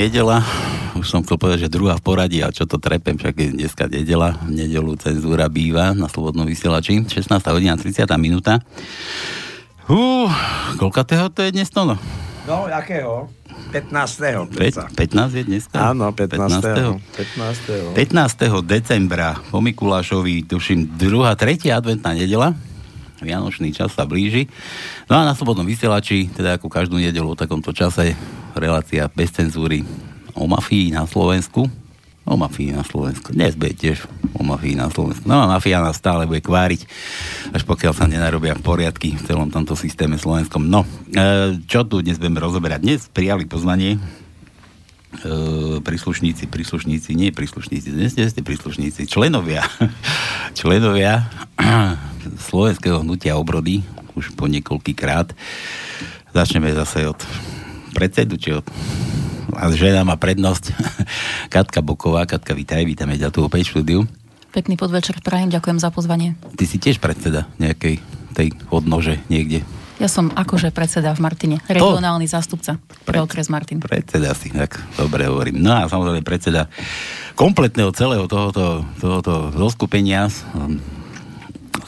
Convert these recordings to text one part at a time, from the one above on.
Nedela, už som chcel povedať, že druhá v poradí, a čo to trepem, však je dneska nedela, v nedelu cenzúra býva na Slobodnom vysielači, 16. hodina 30. minúta. Uh, koľkatého to je dnes to? No, no jakého? 15. 15 je dneska? Áno, 15. 15. 15. 15. decembra po Mikulášovi, tuším, druhá, tretia adventná nedela. Vianočný čas sa blíži. No a na slobodnom vysielači, teda ako každú nedelu o takomto čase, relácia bez cenzúry o mafii na Slovensku. O mafii na Slovensku. Dnes bude tiež o mafii na Slovensku. No a mafia nás stále bude kváriť, až pokiaľ sa nenarobia poriadky v celom tomto systéme slovenskom. No, e, čo tu dnes budeme rozoberať? Dnes prijali pozvanie príslušníci, príslušníci, nie príslušníci, dnes nie ste príslušníci, členovia, členovia slovenského hnutia obrody, už po niekoľký krát. Začneme zase od predsedu, či od a žena má prednosť. Katka Boková, Katka, vítaj, vítame ťa tu opäť v štúdiu. Pekný podvečer prajem, ďakujem za pozvanie. Ty si tiež predseda nejakej tej odnože niekde. Ja som akože predseda v Martine, regionálny to? zástupca pre okres Martin. Predseda si, tak dobre hovorím. No a samozrejme predseda kompletného celého tohoto, tohoto zoskupenia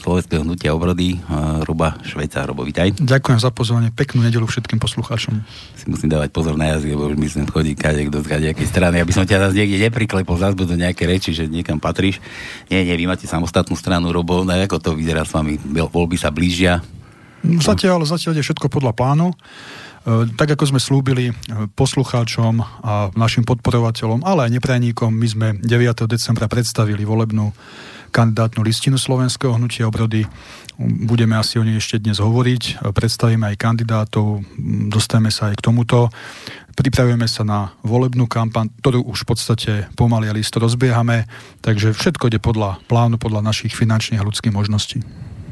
Slovenského hnutia obrody, Ruba Švejca. Robo, vitaj. Ďakujem za pozvanie, peknú nedelu všetkým poslucháčom. Si musím dávať pozor na jazyk, lebo už myslím chodí kade kto z nejakej strany, aby som ťa zase niekde nepriklepol, zase budú nejaké reči, že niekam patríš. Nie, nie, vy máte samostatnú stranu, Robo, no ako to vyzerá s vami? Voľby sa blížia? Zatiaľ, zatiaľ je všetko podľa plánu. E, tak ako sme slúbili e, poslucháčom a našim podporovateľom, ale aj neprajníkom, my sme 9. decembra predstavili volebnú kandidátnu listinu Slovenského hnutia obrody. Budeme asi o nej ešte dnes hovoriť. Predstavíme aj kandidátov, dostaneme sa aj k tomuto. Pripravujeme sa na volebnú kampaň, ktorú už v podstate pomaly a listo rozbiehame, takže všetko ide podľa plánu, podľa našich finančných a ľudských možností.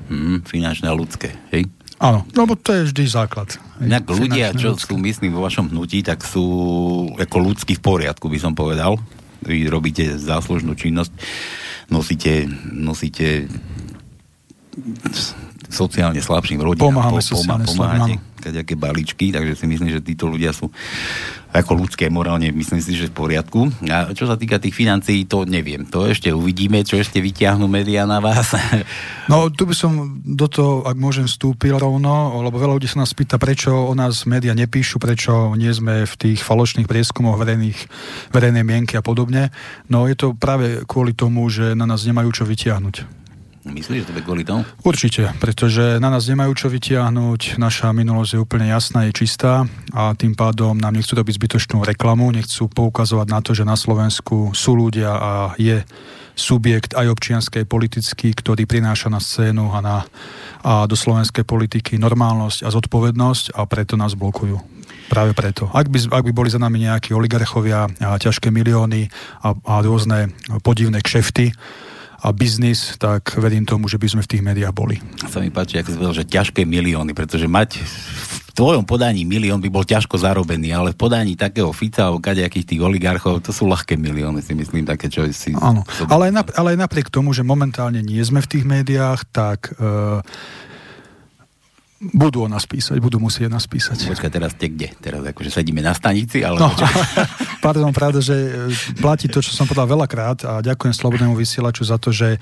Hmm, finančné a ľudské, hej? Áno, lebo to je vždy základ. Nejak ľudia, čo sú, myslím, vo vašom hnutí, tak sú ako ľudský v poriadku, by som povedal. Vy robíte záslužnú činnosť nosíte, nosíte sociálne slabším rodinám. Pomáhame po, sociálne pomáhate kaďaké balíčky, takže si myslím, že títo ľudia sú ako ľudské, morálne myslím si, že v poriadku. A čo sa týka tých financií, to neviem. To ešte uvidíme, čo ešte vyťahnú médiá na vás. No, tu by som do toho, ak môžem, vstúpil rovno, lebo veľa ľudí sa nás pýta, prečo o nás médiá nepíšu, prečo nie sme v tých falošných prieskumoch verejných, verejnej mienky a podobne. No, je to práve kvôli tomu, že na nás nemajú čo vytiahnuť. Myslíš, že to je kvôli tomu? Určite, pretože na nás nemajú čo vytiahnuť, naša minulosť je úplne jasná, je čistá a tým pádom nám nechcú robiť zbytočnú reklamu, nechcú poukazovať na to, že na Slovensku sú ľudia a je subjekt aj občianskej politický, ktorý prináša na scénu a, na, a do slovenskej politiky normálnosť a zodpovednosť a preto nás blokujú. Práve preto. Ak by, ak by boli za nami nejakí oligarchovia a ťažké milióny a, a rôzne podivné kšefty, a biznis, tak verím tomu, že by sme v tých médiách boli. Sa mi páči, ako si že ťažké milióny, pretože mať v tvojom podaní milión by bol ťažko zarobený, ale v podaní takého Fica alebo kadejakých tých oligarchov, to sú ľahké milióny, si myslím, také, čo si... Áno, ale aj, ale aj napriek tomu, že momentálne nie sme v tých médiách, tak uh, budú o nás písať, budú musieť nás písať. Počkaj, teraz ste kde? Teraz akože sedíme na stanici, ale... No, pardon, pravda, že e, platí to, čo som povedal veľakrát a ďakujem Slobodnému vysielaču za to, že e,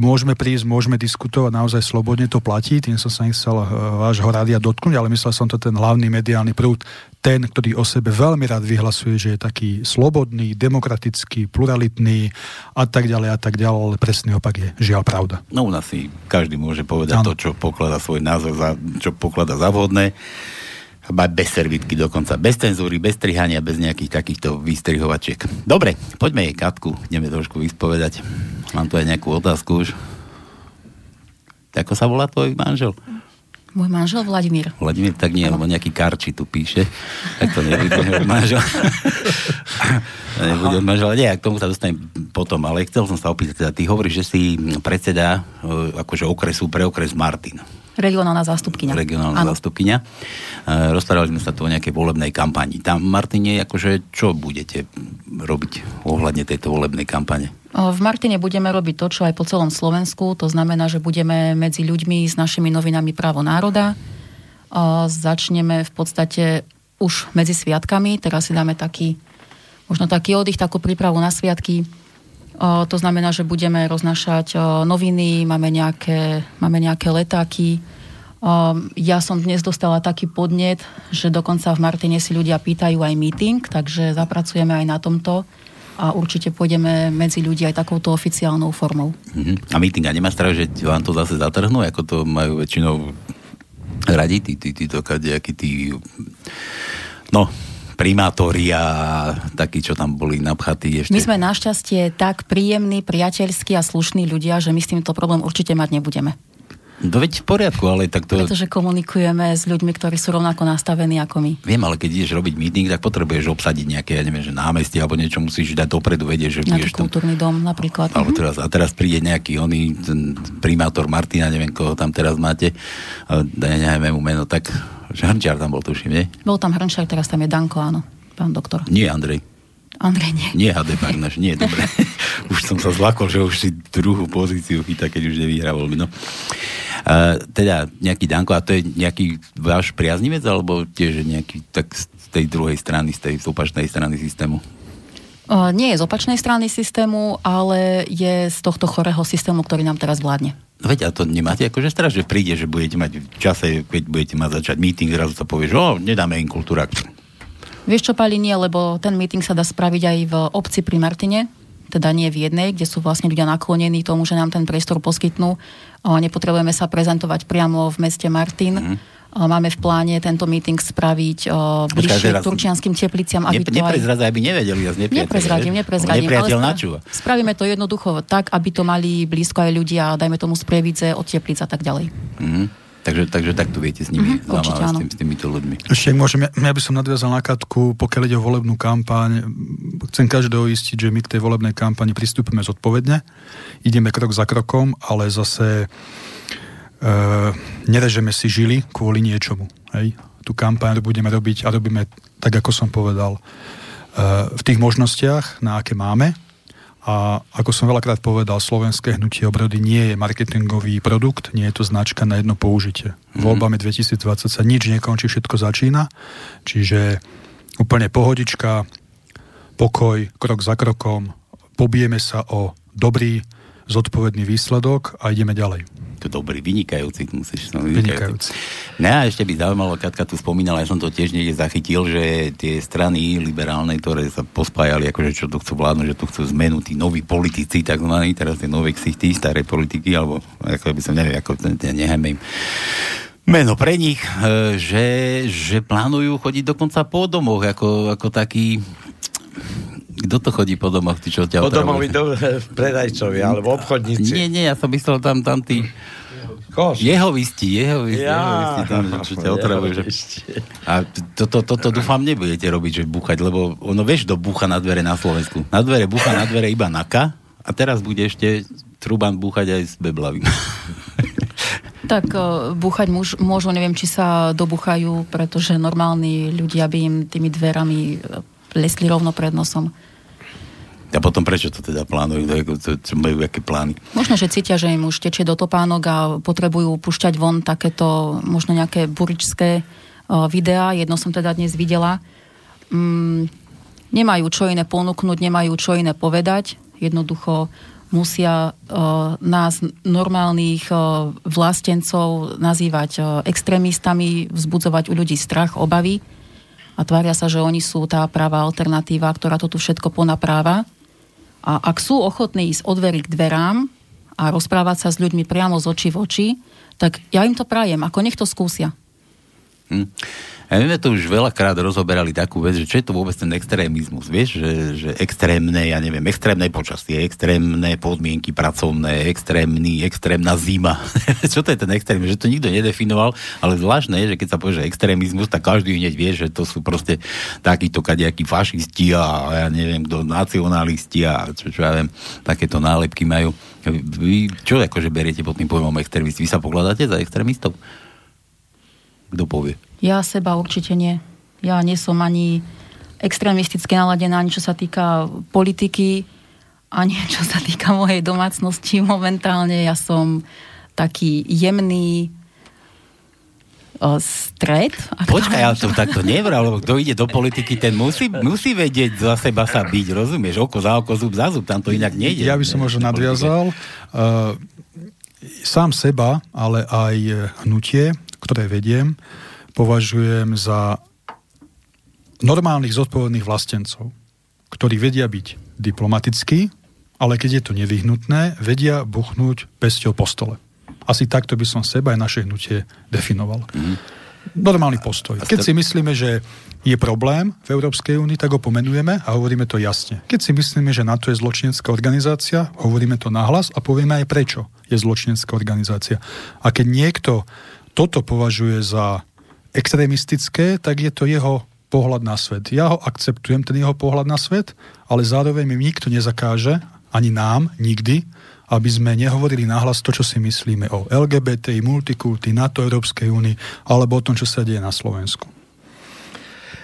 môžeme prísť, môžeme diskutovať, naozaj slobodne to platí, tým som sa nechcel e, vášho rádia dotknúť, ale myslel som to ten hlavný mediálny prúd, ten, ktorý o sebe veľmi rád vyhlasuje, že je taký slobodný, demokratický, pluralitný a tak ďalej a tak ďalej, ale presný opak je žiaľ pravda. No u nás si každý môže povedať ano. to, čo pokladá svoj názor, za, čo pokladá za vhodné bez servitky dokonca, bez cenzúry, bez strihania, bez nejakých takýchto vystrihovačiek. Dobre, poďme jej Katku, ideme trošku vyspovedať. Mám tu aj nejakú otázku už. Ako sa volá tvoj manžel? Môj manžel Vladimír. Vladimír, tak nie, lebo nejaký karči tu píše. Tak to nebude manžel. nebude manžel. Nie, k tomu sa dostanem potom, ale chcel som sa opýtať, teda ty hovoríš, že si predseda e, akože okresu pre okres Martin. Regionálna zástupkynia. Regionálna ano. zástupkynia. E, rozprávali sme sa tu o nejakej volebnej kampani. Tam, Martine, akože čo budete robiť ohľadne tejto volebnej kampane? V Martine budeme robiť to, čo aj po celom Slovensku. To znamená, že budeme medzi ľuďmi s našimi novinami Právo národa. Začneme v podstate už medzi sviatkami. Teraz si dáme taký, možno taký oddych, takú prípravu na sviatky. To znamená, že budeme roznášať noviny, máme nejaké, máme nejaké letáky. Ja som dnes dostala taký podnet, že dokonca v Martine si ľudia pýtajú aj meeting, takže zapracujeme aj na tomto a určite pôjdeme medzi ľudí aj takouto oficiálnou formou. Uh-huh. A meeting a nemá strach, že vám to zase zatrhnú, ako to majú väčšinou radi tí, tí, tí, tí, tí, tí no, primátori a takí, čo tam boli napchatí ešte. My sme našťastie tak príjemní, priateľskí a slušní ľudia, že my s týmto problém určite mať nebudeme. No veď v poriadku, ale tak to... Pretože komunikujeme s ľuďmi, ktorí sú rovnako nastavení ako my. Viem, ale keď ideš robiť meeting, tak potrebuješ obsadiť nejaké, ja neviem, že námestie alebo niečo musíš dať dopredu, vedieť, že budeš tam... kultúrny dom napríklad. Alebo mhm. teraz, a teraz príde nejaký oný ten primátor Martina, neviem, koho tam teraz máte, ja neviem mu meno, tak Hrnčiar tam bol, tuším, nie? Bol tam Hrnčiar, teraz tam je Danko, áno, pán doktor. Nie, Andrej. Andrej, nie. Nie, Hadebak náš, nie, dobre. už som sa zlakol, že už si druhú pozíciu chytá, keď už nevyhrá voľby, no. Uh, teda nejaký Danko, a to je nejaký váš priaznivec, alebo tiež nejaký tak z tej druhej strany, z tej opačnej strany systému? Uh, nie je z opačnej strany systému, ale je z tohto chorého systému, ktorý nám teraz vládne. No veď, a to nemáte akože strach, že príde, že budete mať v čase, keď budete mať začať meeting, zrazu sa povie, že oh, nedáme im kultúra. Vieš čo, Pali, nie, lebo ten meeting sa dá spraviť aj v obci pri Martine, teda nie v jednej, kde sú vlastne ľudia naklonení tomu, že nám ten priestor poskytnú. Nepotrebujeme sa prezentovať priamo v meste Martin. Mm. Máme v pláne tento meeting spraviť bližšie k turčianským tepliciam. Aby ne, neprezradza, aby nevedeli ja Neprezradím, neprezradím. Nepriateľ načúva. Spravíme to jednoducho tak, aby to mali blízko aj ľudia, dajme tomu z Prievidze, od teplic a tak ďalej. Mm. Takže, takže takto viete s nimi, mm-hmm, určite, s, tým, s týmito ľuďmi. Ešte môžem, ja, ja by som nadviazal na Katku, pokiaľ ide o volebnú kampaň, chcem každého istiť, že my k tej volebnej kampani pristúpime zodpovedne, ideme krok za krokom, ale zase nerežeme si žily kvôli niečomu. Hej? Tú kampaň budeme robiť a robíme tak, ako som povedal, e, v tých možnostiach, na aké máme, a ako som veľakrát povedal, slovenské hnutie obrody nie je marketingový produkt, nie je to značka na jedno použitie. Mm-hmm. Voľbami 2020 sa nič nekončí, všetko začína. Čiže úplne pohodička, pokoj, krok za krokom, pobijeme sa o dobrý, zodpovedný výsledok a ideme ďalej dobrý, vynikajúci, musíš som vynikajúci. No a ešte by zaujímalo, Katka tu spomínala, ja som to tiež niekde zachytil, že tie strany liberálne, ktoré sa pospájali, akože čo tu chcú vládnuť, že tu chcú zmenu, tí noví politici, takzvaní, teraz tie nové ksichty, staré politiky, alebo ako by som neviem, ako nechajme im meno pre nich, e, že, že plánujú chodiť dokonca po domoch, ako, ako taký kto to chodí po domoch, ty čo ťa Po domoch do, predajcovi, alebo obchodníci. Nie, nie, ja som myslel tam, tam tí... Koš. Jehovisti, jehovisti, ja. jehovisti tam, čo ťa otravujú. Že... A toto to, to, to, dúfam nebudete robiť, že búchať, lebo ono vieš, kto búcha na dvere na Slovensku. Na dvere búcha na dvere iba Naka a teraz bude ešte Truban búchať aj s Beblavým. Tak búchať muž, môžu, neviem, či sa dobuchajú, pretože normálni ľudia by im tými dverami lesli rovno pred nosom. A potom prečo to teda plánujú? Čo majú aké plány? Možno, že cítia, že im už tečie do topánok a potrebujú pušťať von takéto možno nejaké buričské uh, videá. Jedno som teda dnes videla. Mm, nemajú čo iné ponúknuť, nemajú čo iné povedať. Jednoducho musia uh, nás normálnych uh, vlastencov nazývať uh, extrémistami, vzbudzovať u ľudí strach, obavy a tvária sa, že oni sú tá pravá alternatíva, ktorá to tu všetko ponapráva. A ak sú ochotní ísť od dverí k dverám a rozprávať sa s ľuďmi priamo z očí v oči, tak ja im to prajem, ako nech to skúsia. Hm. A my sme tu už veľakrát rozoberali takú vec, že čo je to vôbec ten extrémizmus, vieš, že, že extrémne, ja neviem, extrémne počasie, extrémne podmienky pracovné, extrémny, extrémna zima. čo to je ten extrém? Že to nikto nedefinoval, ale zvláštne je, že keď sa povie, že extrémizmus, tak každý hneď vie, že to sú proste takíto kadejakí fašisti a ja neviem, kto nacionalisti a čo, čo ja viem, takéto nálepky majú. Vy čo akože beriete pod tým pojmom extrémisti? Vy sa pokladáte za extrémistov? Kto povie? Ja seba určite nie. Ja nie som ani extrémisticky naladená, ani čo sa týka politiky, ani čo sa týka mojej domácnosti. Momentálne ja som taký jemný, stred. Počkaj, ale to takto nevral, lebo kto ide do politiky, ten musí, musí vedieť za seba sa byť, rozumieš? Oko za oko, zub za zub, tam to inak nejde. Ja by som možno nadviazal. Uh, sám seba, ale aj hnutie, ktoré vediem, považujem za normálnych zodpovedných vlastencov, ktorí vedia byť diplomatickí, ale keď je to nevyhnutné, vedia buchnúť pesťou po stole. Asi takto by som seba aj naše hnutie definoval. Mm. Normálny postoj. Keď si myslíme, že je problém v Európskej únii, tak ho pomenujeme a hovoríme to jasne. Keď si myslíme, že NATO je zločinecká organizácia, hovoríme to nahlas a povieme aj prečo je zločinecká organizácia. A keď niekto toto považuje za extrémistické, tak je to jeho pohľad na svet. Ja ho akceptujem, ten jeho pohľad na svet, ale zároveň mi nikto nezakáže, ani nám, nikdy, aby sme nehovorili nahlas to, čo si myslíme o LGBT, multikulty, NATO, Európskej únii, alebo o tom, čo sa deje na Slovensku.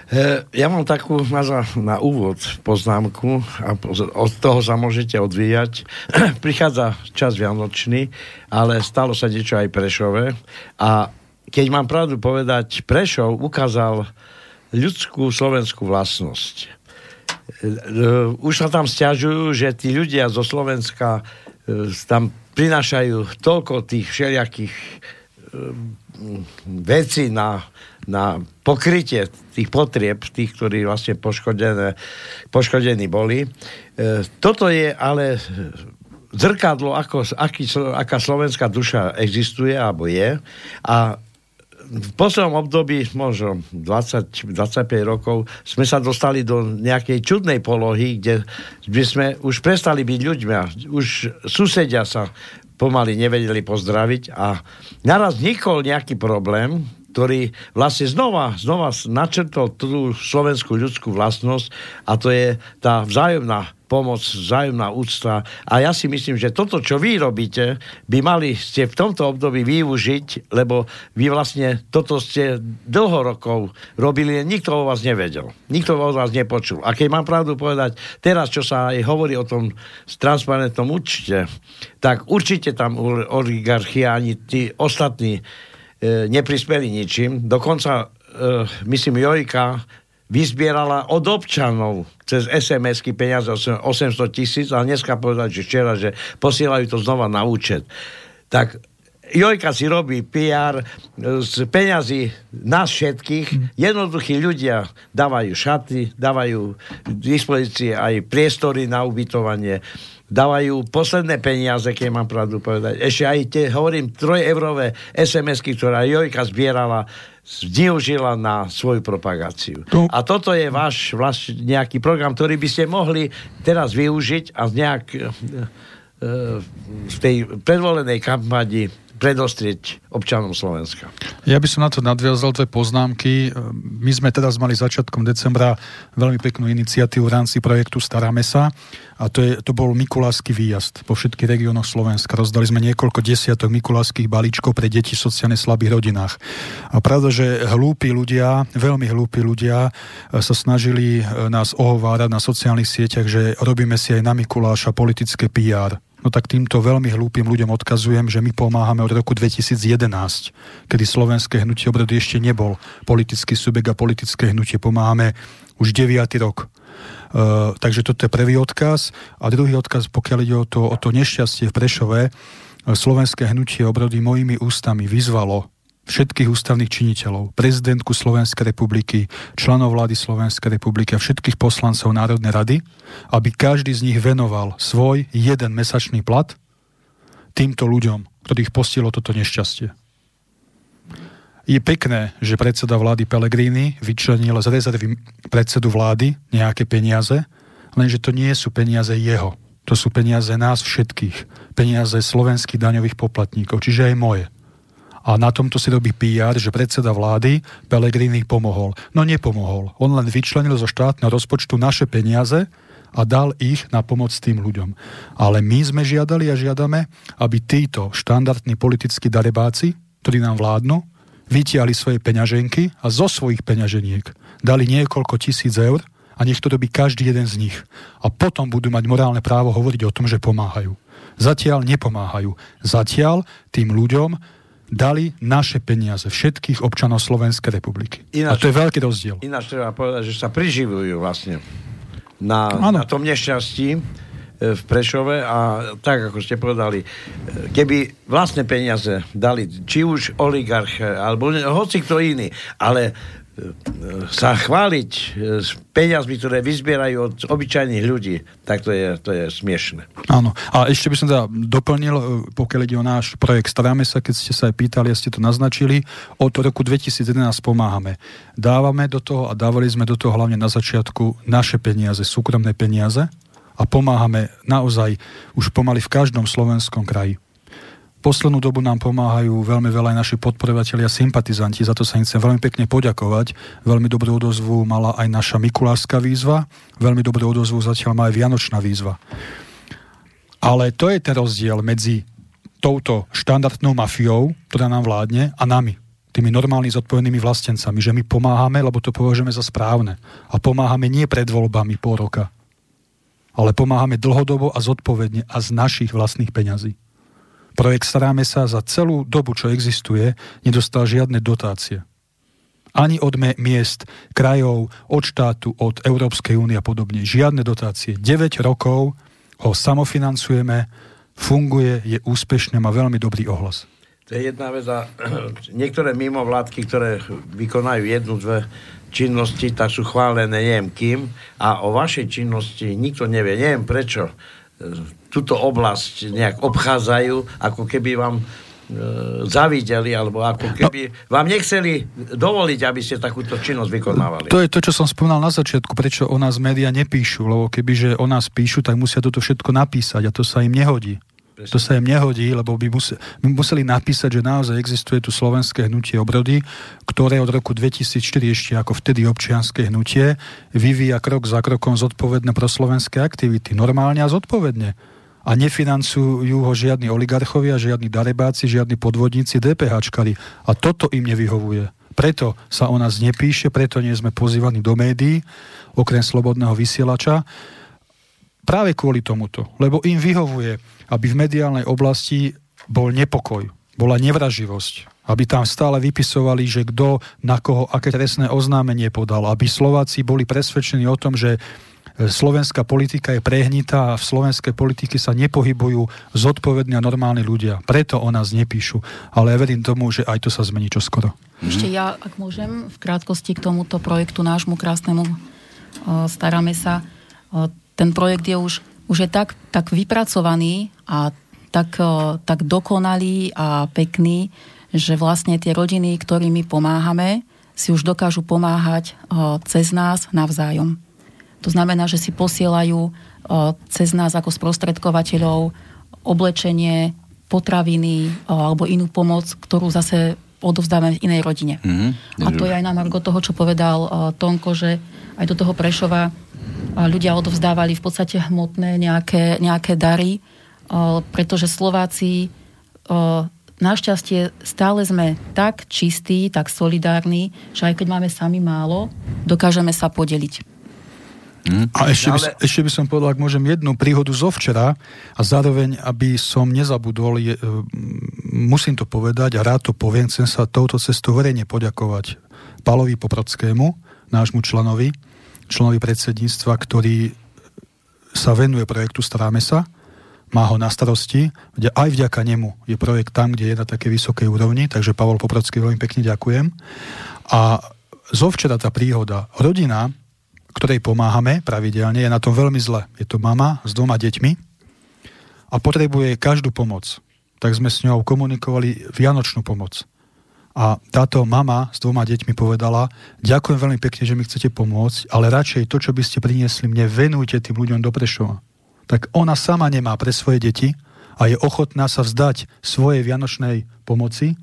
E, ja mám takú na, na úvod poznámku a od toho sa môžete odvíjať. Prichádza čas Vianočný, ale stalo sa niečo aj Prešove a keď mám pravdu povedať, Prešov ukázal ľudskú slovenskú vlastnosť. E, e, už sa tam stiažujú, že tí ľudia zo Slovenska tam prinášajú toľko tých všelijakých vecí na, na pokrytie tých potrieb, tých, ktorí vlastne poškodené, poškodení boli. E, toto je ale zrkadlo, ako, aký, aká slovenská duša existuje alebo je a v poslednom období, možno 20-25 rokov, sme sa dostali do nejakej čudnej polohy, kde by sme už prestali byť ľuďmi už susedia sa pomaly nevedeli pozdraviť a naraz vznikol nejaký problém, ktorý vlastne znova, znova načrtol tú slovenskú ľudskú vlastnosť a to je tá vzájomná pomoc, vzájomná úcta. A ja si myslím, že toto, čo vy robíte, by mali ste v tomto období využiť, lebo vy vlastne toto ste dlho rokov robili, nikto o vás nevedel. Nikto o vás nepočul. A keď mám pravdu povedať, teraz, čo sa aj hovorí o tom transparentnom účte, tak určite tam oligarchia ani tí ostatní neprispeli ničím. Dokonca, e, myslím, Jojka vyzbierala od občanov cez SMS-ky peniaze 800 tisíc a dneska povedať, že včera, že posielajú to znova na účet. Tak Jojka si robí PR z peňazí nás všetkých. Jednoduchí ľudia dávajú šaty, dávajú k dispozícii aj priestory na ubytovanie dávajú posledné peniaze, keď mám pravdu povedať. Ešte aj tie, hovorím, trojevrové SMS-ky, ktorá Jojka zbierala, využila na svoju propagáciu. To... A toto je váš váš nejaký program, ktorý by ste mohli teraz využiť a nejak e, e, v tej predvolenej kampani predostrieť občanom Slovenska. Ja by som na to nadviazal dve poznámky. My sme teraz mali začiatkom decembra veľmi peknú iniciatívu v rámci projektu Staráme sa a to, je, to bol Mikulášsky výjazd po všetkých regiónoch Slovenska. Rozdali sme niekoľko desiatok Mikulášských balíčkov pre deti v sociálne slabých rodinách. A pravda, že hlúpi ľudia, veľmi hlúpi ľudia e, sa snažili e, nás ohovárať na sociálnych sieťach, že robíme si aj na Mikuláša politické PR no tak týmto veľmi hlúpým ľuďom odkazujem, že my pomáhame od roku 2011, kedy slovenské hnutie obrody ešte nebol politický subjekt a politické hnutie. Pomáhame už 9. rok. Uh, takže toto je prvý odkaz. A druhý odkaz, pokiaľ ide o to, o to nešťastie v Prešove, uh, slovenské hnutie obrody mojimi ústami vyzvalo všetkých ústavných činiteľov, prezidentku Slovenskej republiky, členov vlády Slovenskej republiky a všetkých poslancov Národnej rady, aby každý z nich venoval svoj jeden mesačný plat týmto ľuďom, ktorých postilo toto nešťastie. Je pekné, že predseda vlády Pellegrini vyčlenil z rezervy predsedu vlády nejaké peniaze, lenže to nie sú peniaze jeho. To sú peniaze nás všetkých. Peniaze slovenských daňových poplatníkov, čiže aj moje. A na tomto si robí PR, že predseda vlády Pelegrini pomohol. No nepomohol. On len vyčlenil zo štátneho rozpočtu naše peniaze a dal ich na pomoc tým ľuďom. Ale my sme žiadali a žiadame, aby títo štandardní politickí darebáci, ktorí nám vládnu, vytiali svoje peňaženky a zo svojich peňaženiek dali niekoľko tisíc eur a nech to robí každý jeden z nich. A potom budú mať morálne právo hovoriť o tom, že pomáhajú. Zatiaľ nepomáhajú. Zatiaľ tým ľuďom dali naše peniaze, všetkých občanov Slovenskej republiky. Ináč, a to je veľký rozdiel. Ináč treba povedať, že sa priživujú vlastne na, na tom nešťastí e, v Prešove a tak, ako ste povedali, e, keby vlastné peniaze dali či už oligarch, alebo hoci kto iný, ale sa chváliť e, s peniazmi, ktoré vyzbierajú od obyčajných ľudí, tak to je, to je smiešne. Áno. A ešte by som teda doplnil, e, pokiaľ ide o náš projekt Staráme sa, keď ste sa aj pýtali a ste to naznačili, od roku 2011 pomáhame. Dávame do toho a dávali sme do toho hlavne na začiatku naše peniaze, súkromné peniaze a pomáhame naozaj už pomaly v každom slovenskom kraji. Poslednú dobu nám pomáhajú veľmi veľa aj naši a sympatizanti, za to sa im chcem veľmi pekne poďakovať. Veľmi dobrú odozvu mala aj naša Mikulárska výzva, veľmi dobrú odozvu zatiaľ má aj Vianočná výzva. Ale to je ten rozdiel medzi touto štandardnou mafiou, ktorá nám vládne, a nami, tými normálnymi zodpovednými vlastencami, že my pomáhame, lebo to považujeme za správne. A pomáhame nie pred voľbami pol roka, ale pomáhame dlhodobo a zodpovedne a z našich vlastných peňazí. Projekt Staráme sa za celú dobu, čo existuje, nedostal žiadne dotácie. Ani od miest, krajov, od štátu, od Európskej únie a podobne. Žiadne dotácie. 9 rokov ho samofinancujeme, funguje, je úspešný, má veľmi dobrý ohlas. To je jedna vec a niektoré mimovládky, ktoré vykonajú jednu, dve činnosti, tak sú chválené neviem kým a o vašej činnosti nikto nevie. Neviem prečo túto oblasť nejak obchádzajú, ako keby vám e, zavideli, alebo ako no. keby no, vám nechceli dovoliť, aby ste takúto činnosť vykonávali. To je to, čo som spomínal na začiatku, prečo o nás médiá nepíšu, lebo kebyže o nás píšu, tak musia toto všetko napísať a to sa im nehodí. To sa im nehodí, lebo by, museli, by museli napísať, že naozaj existuje tu slovenské hnutie obrody, ktoré od roku 2004 ešte ako vtedy občianské hnutie vyvíja krok za krokom zodpovedné pro slovenské aktivity. Normálne a zodpovedne. A nefinancujú ho žiadni oligarchovia, žiadni darebáci, žiadni podvodníci, DPHčkari. A toto im nevyhovuje. Preto sa o nás nepíše, preto nie sme pozývaní do médií, okrem slobodného vysielača. Práve kvôli tomuto. Lebo im vyhovuje aby v mediálnej oblasti bol nepokoj, bola nevraživosť, aby tam stále vypisovali, že kto na koho aké trestné oznámenie podal, aby Slováci boli presvedčení o tom, že e, slovenská politika je prehnitá a v slovenskej politike sa nepohybujú zodpovední a normálni ľudia. Preto o nás nepíšu. Ale ja verím tomu, že aj to sa zmení čoskoro. Ešte ja, ak môžem, v krátkosti k tomuto projektu nášmu krásnemu staráme sa. Ten projekt je už už je tak, tak vypracovaný a tak, tak dokonalý a pekný, že vlastne tie rodiny, ktorými pomáhame, si už dokážu pomáhať cez nás navzájom. To znamená, že si posielajú cez nás ako sprostredkovateľov oblečenie, potraviny alebo inú pomoc, ktorú zase odovzdávame v inej rodine. Mm-hmm. A to je aj na Margo toho, čo povedal Tonko, že aj do toho Prešova ľudia odovzdávali v podstate hmotné nejaké, nejaké dary, pretože Slováci našťastie stále sme tak čistí, tak solidárni, že aj keď máme sami málo, dokážeme sa podeliť. Hmm. A ešte by, ešte by som povedal, ak môžem jednu príhodu zo včera a zároveň, aby som nezabudol, je, musím to povedať a rád to poviem, chcem sa touto cestou verejne poďakovať Palovi Poprodskému, nášmu členovi, členovi predsedníctva, ktorý sa venuje projektu Staráme sa, má ho na starosti, kde aj vďaka nemu je projekt tam, kde je na také vysokej úrovni, takže Pavol Poprocký veľmi pekne ďakujem. A zo včera tá príhoda, rodina, ktorej pomáhame pravidelne, je na tom veľmi zle. Je to mama s dvoma deťmi a potrebuje každú pomoc. Tak sme s ňou komunikovali vianočnú pomoc. A táto mama s dvoma deťmi povedala, ďakujem veľmi pekne, že mi chcete pomôcť, ale radšej to, čo by ste priniesli mne, venujte tým ľuďom do Prešova. Tak ona sama nemá pre svoje deti a je ochotná sa vzdať svojej vianočnej pomoci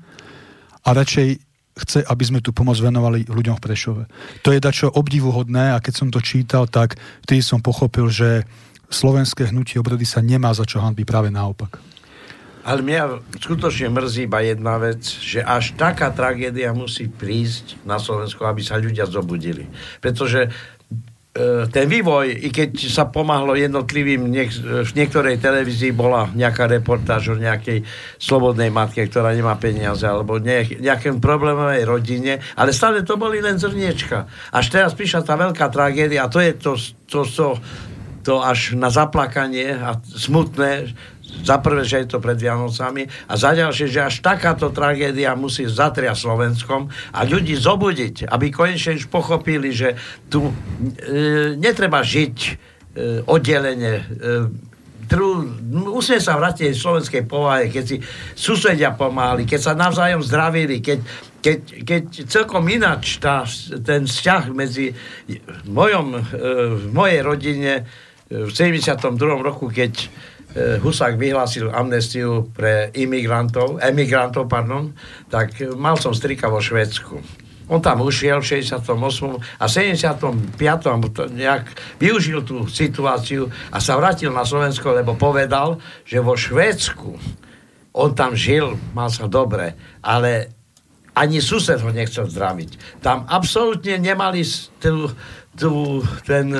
a radšej chce, aby sme tú pomoc venovali ľuďom v Prešove. To je dačo obdivuhodné a keď som to čítal, tak vtedy som pochopil, že slovenské hnutie obrody sa nemá za čo hanbiť, práve naopak. Ale mňa skutočne mrzí iba jedna vec, že až taká tragédia musí prísť na Slovensku, aby sa ľudia zobudili. Pretože ten vývoj, i keď sa pomáhlo jednotlivým, niek- v niektorej televízii bola nejaká reportáž o nejakej slobodnej matke, ktorá nemá peniaze, alebo ne- nejakém problémovej rodine, ale stále to boli len zrniečka. Až teraz prišla tá veľká tragédia a to je to, to, to, to až na zaplakanie a smutné, za prvé, že je to pred Vianocami a za ďalšie, že až takáto tragédia musí zatria Slovenskom a ľudí zobudiť, aby konečne už pochopili, že tu e, netreba žiť e, oddelenie e, musíme sa vrátiť v slovenskej povahe, keď si susedia pomáhali, keď sa navzájom zdravili, keď, keď, keď celkom ináč tá, ten vzťah medzi mojom, e, v mojej rodine e, v 72. roku, keď Husák vyhlásil amnestiu pre imigrantov, emigrantov, pardon, tak mal som strika vo Švedsku. On tam ušiel v 68. a 75. nejak využil tú situáciu a sa vrátil na Slovensko, lebo povedal, že vo Švédsku on tam žil, mal sa dobre, ale ani sused ho nechcel zdraviť. Tam absolútne nemali tú, tú, ten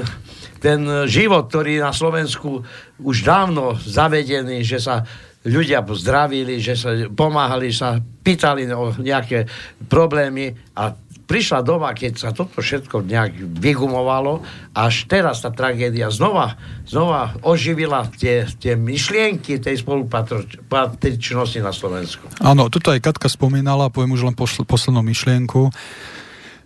ten život, ktorý na Slovensku už dávno zavedený, že sa ľudia zdravili, že sa pomáhali, sa pýtali o nejaké problémy a prišla doba, keď sa toto všetko nejak vygumovalo, až teraz tá tragédia znova, znova oživila tie, tie myšlienky tej spolupatričnosti na Slovensku. Áno, toto aj Katka spomínala, poviem už len poslednú myšlienku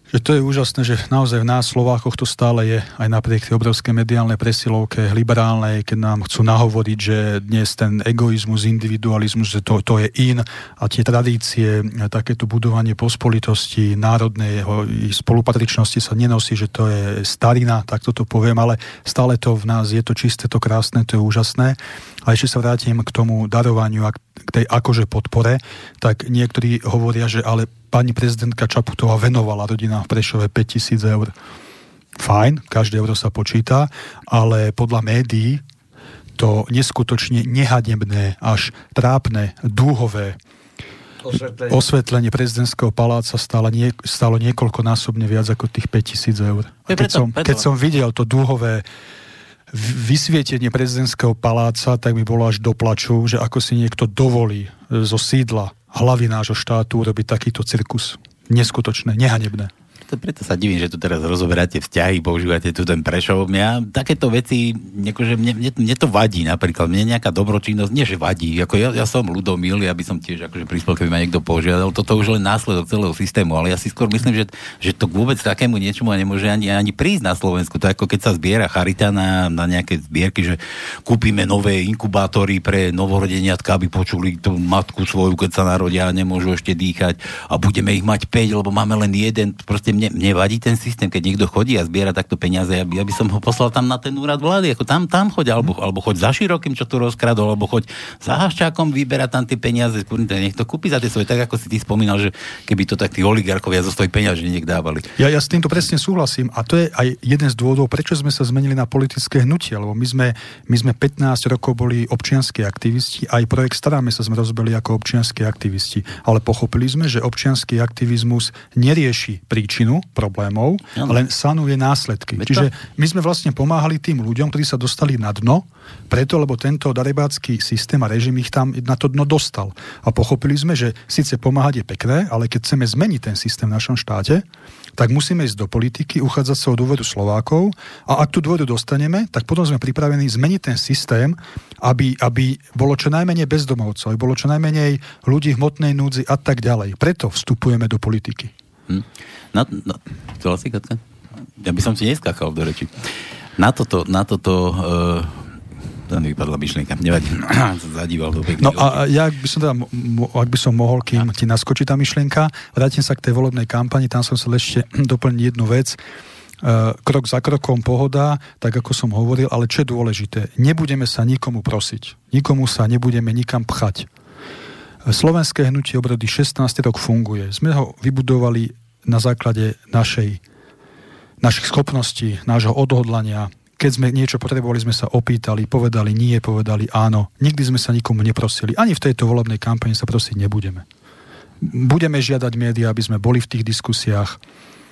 že to je úžasné, že naozaj v nás Slovákoch to stále je, aj napriek tej obrovskej mediálnej presilovke, liberálnej, keď nám chcú nahovoriť, že dnes ten egoizmus, individualizmus, že to, to je in a tie tradície, takéto budovanie pospolitosti, národnej spolupatričnosti sa nenosí, že to je starina, tak toto poviem, ale stále to v nás je to čisté, to krásne, to je úžasné. A ešte sa vrátim k tomu darovaniu a k tej akože podpore, tak niektorí hovoria, že ale pani prezidentka Čaputová venovala rodinám v Prešove 5000 eur. Fajn, každé euro sa počíta, ale podľa médií to neskutočne nehadebné, až trápne, dúhové osvetlenie, osvetlenie prezidentského paláca stálo, nie, stálo niekoľkonásobne viac ako tých 5000 eur. Keď som, keď som videl to dúhové vysvietenie prezidentského paláca, tak mi bolo až do plaču, že ako si niekto dovolí zo sídla hlavy nášho štátu urobiť takýto cirkus. Neskutočné, nehanebné to, preto sa divím, že tu teraz rozoberáte vzťahy, používate tu ten Prešov. Mňa takéto veci, akože mne, mne, mne, to vadí napríklad. Mne nejaká dobročinnosť, nie že vadí. Ako ja, ja som ľudomil, ja by som tiež akože prispel, keby ma niekto požiadal. Toto už len následok celého systému, ale ja si skôr myslím, že, že to vôbec takému niečomu nemôže ani, ani prísť na Slovensku. To je ako keď sa zbiera charita na, na nejaké zbierky, že kúpime nové inkubátory pre novorodeniatka, aby počuli tú matku svoju, keď sa narodia a nemôžu ešte dýchať a budeme ich mať 5, lebo máme len jeden. Proste mne, mne vadí ten systém, keď niekto chodí a zbiera takto peniaze, aby, aby som ho poslal tam na ten úrad vlády, ako tam, tam choď, alebo, alebo choď za širokým, čo tu rozkradol, alebo choď za Haščákom, vyberá tam tie peniaze, nech to kúpi za tie svoje, tak ako si ty spomínal, že keby to tak tí oligarchovia zo svojich peňaží dávali. Ja, ja s týmto presne súhlasím a to je aj jeden z dôvodov, prečo sme sa zmenili na politické hnutie, lebo my sme, my sme 15 rokov boli občianskí aktivisti, aj projekt Staráme sa sme rozbili ako občianskí aktivisti, ale pochopili sme, že občianský aktivizmus nerieši príčinu príčinu problémov, ano. len sanuje následky. Veď Čiže my sme vlastne pomáhali tým ľuďom, ktorí sa dostali na dno, preto, lebo tento darebácky systém a režim ich tam na to dno dostal. A pochopili sme, že síce pomáhať je pekné, ale keď chceme zmeniť ten systém v našom štáte, tak musíme ísť do politiky, uchádzať sa o dôveru Slovákov a ak tú dôveru dostaneme, tak potom sme pripravení zmeniť ten systém, aby, aby bolo čo najmenej bezdomovcov, aby bolo čo najmenej ľudí v hmotnej núdzi a tak ďalej. Preto vstupujeme do politiky. Hm. Na, na, chcela si, Katka? Ja by som ti neskakal do reči. Na toto, na toto uh, tam vypadla myšlienka, nevadí, zadíval do pekne. No a ja by som teda, ak by som mohol, kým ti naskočí tá myšlienka, vrátim sa k tej volebnej kampani, tam som sa ešte doplniť jednu vec. Uh, krok za krokom pohoda, tak ako som hovoril, ale čo je dôležité, nebudeme sa nikomu prosiť, nikomu sa nebudeme nikam pchať. Slovenské hnutie obrody 16 rok funguje. Sme ho vybudovali na základe našej, našich schopností, nášho odhodlania. Keď sme niečo potrebovali, sme sa opýtali, povedali nie, povedali áno. Nikdy sme sa nikomu neprosili. Ani v tejto volebnej kampani sa prosiť nebudeme. Budeme žiadať médiá, aby sme boli v tých diskusiách.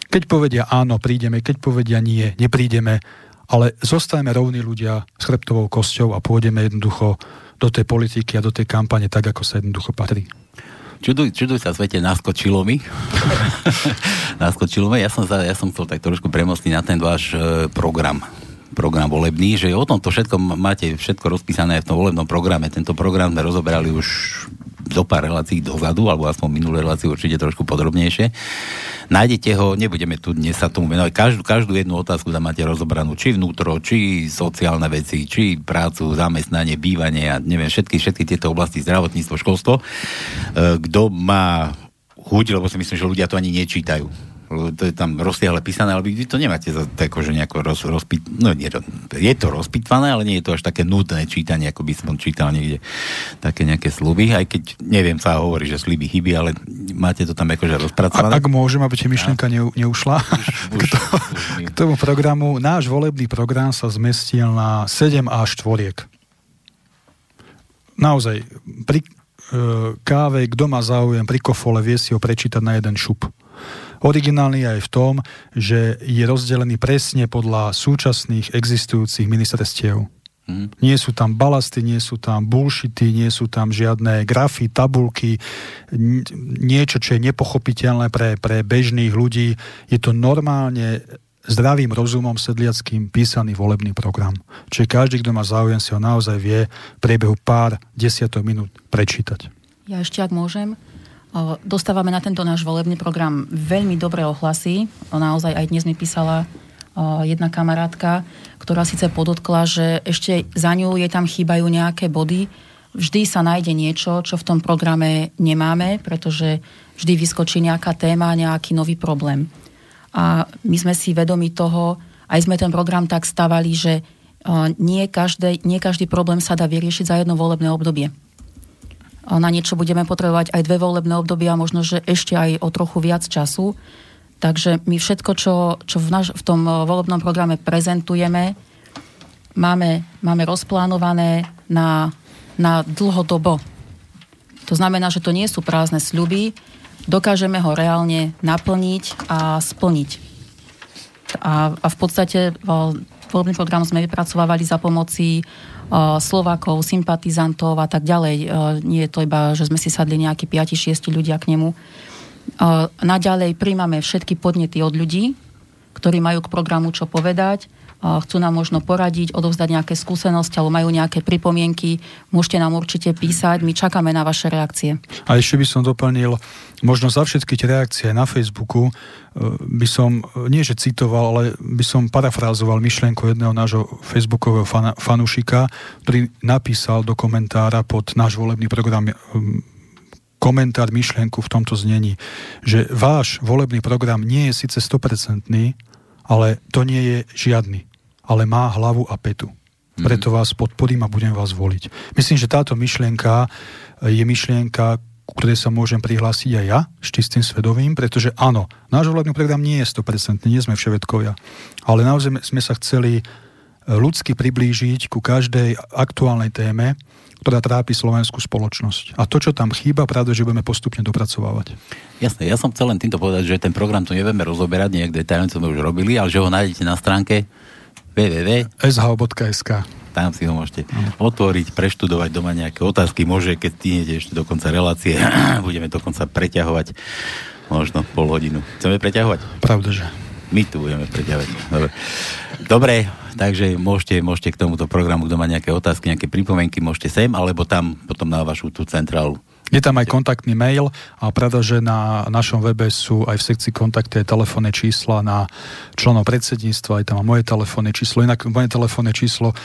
Keď povedia áno, prídeme, keď povedia nie, neprídeme, ale zostajeme rovní ľudia s chrbtovou kosťou a pôjdeme jednoducho do tej politiky a do tej kampane tak, ako sa jednoducho patrí. Čuduj, čuduj sa svete, naskočilo mi. naskočilo mi. Ja som, ja som chcel tak trošku premostiť na ten váš e, program program volebný, že o tomto všetko máte všetko rozpísané v tom volebnom programe. Tento program sme rozoberali už do pár relácií dozadu, alebo aspoň minulé relácie určite trošku podrobnejšie. Nájdete ho, nebudeme tu dnes sa tomu venovať. Každú, každú jednu otázku tam máte rozobranú, či vnútro, či sociálne veci, či prácu, zamestnanie, bývanie a neviem, všetky, všetky tieto oblasti, zdravotníctvo, školstvo. E, kto má chuť, lebo si myslím, že ľudia to ani nečítajú to je tam rozsiahle písané, ale vy to nemáte tak, že nejako roz, rozpit, no nie, je to rozpitvané, ale nie je to až také nudné čítanie, ako by som čítal niekde také nejaké sluby, aj keď neviem, sa hovorí, že sluby chyby, ale máte to tam akože rozpracované. A, ak môžem, aby ti myšlienka ne, neušla už, k, to, už, k tomu programu, náš volebný program sa zmestil na 7 až 4. Naozaj, pri e, káve, kto má záujem, pri kofole vie si ho prečítať na jeden šup. Originálny aj v tom, že je rozdelený presne podľa súčasných existujúcich ministerstiev. Mm. Nie sú tam balasty, nie sú tam bullshity, nie sú tam žiadne grafy, tabulky, niečo, čo je nepochopiteľné pre, pre bežných ľudí. Je to normálne zdravým rozumom sedliackým písaný volebný program. Čiže každý, kto má záujem, si ho naozaj vie v priebehu pár desiatok minút prečítať. Ja ešte, ak môžem, Dostávame na tento náš volebný program veľmi dobré ohlasy. Naozaj aj dnes mi písala jedna kamarátka, ktorá síce podotkla, že ešte za ňu je tam chýbajú nejaké body. Vždy sa nájde niečo, čo v tom programe nemáme, pretože vždy vyskočí nejaká téma, nejaký nový problém. A my sme si vedomi toho, aj sme ten program tak stavali, že nie každý, nie každý problém sa dá vyriešiť za jedno volebné obdobie na niečo budeme potrebovať aj dve volebné obdobia, možno, že ešte aj o trochu viac času. Takže my všetko, čo, čo v, naš, v tom eh, volebnom programe prezentujeme, máme, máme rozplánované na, na dlhodobo. To znamená, že to nie sú prázdne sľuby, dokážeme ho reálne naplniť a splniť. A, a v podstate eh, volebný program sme vypracovávali za pomoci Slovákov, sympatizantov a tak ďalej. Nie je to iba, že sme si sadli nejakí 5-6 ľudia k nemu. Naďalej príjmame všetky podnety od ľudí, ktorí majú k programu čo povedať chcú nám možno poradiť, odovzdať nejaké skúsenosti alebo majú nejaké pripomienky, môžete nám určite písať, my čakáme na vaše reakcie. A ešte by som doplnil, možno za všetky tie reakcie na Facebooku e, by som, e, nie že citoval, ale by som parafrázoval myšlienku jedného nášho facebookového fan, fanúšika, ktorý napísal do komentára pod náš volebný program komentár, myšlienku v tomto znení, že váš volebný program nie je síce 100%, ale to nie je žiadny, ale má hlavu a petu. Mhm. Preto vás podporím a budem vás voliť. Myslím, že táto myšlienka je myšlienka, ku ktorej sa môžem prihlásiť aj ja s čistým svedovým, pretože áno, náš volebný program nie je 100%, nie sme všetkovia, ale naozaj sme sa chceli e, ľudsky priblížiť ku každej aktuálnej téme, ktorá trápi slovenskú spoločnosť. A to, čo tam chýba, pravda, že budeme postupne dopracovávať. Jasné, ja som chcel len týmto povedať, že ten program tu nevieme rozoberať, nejak detailne sme už robili, ale že ho nájdete na stránke www.sh.sk tam si ho môžete otvoriť, preštudovať doma nejaké otázky. Môže, keď stínete ešte do konca relácie, budeme dokonca preťahovať možno pol hodinu. Chceme preťahovať? Pravda, že. My tu budeme preťahovať. Dobre. Dobre, takže môžete, môžete k tomuto programu, kto má nejaké otázky, nejaké pripomienky, môžete sem, alebo tam potom na vašu tú centrálu je tam aj kontaktný mail a pravda, že na našom webe sú aj v sekcii kontakty aj telefónne čísla na členov predsedníctva, aj tam moje telefónne číslo. Inak moje telefónne číslo,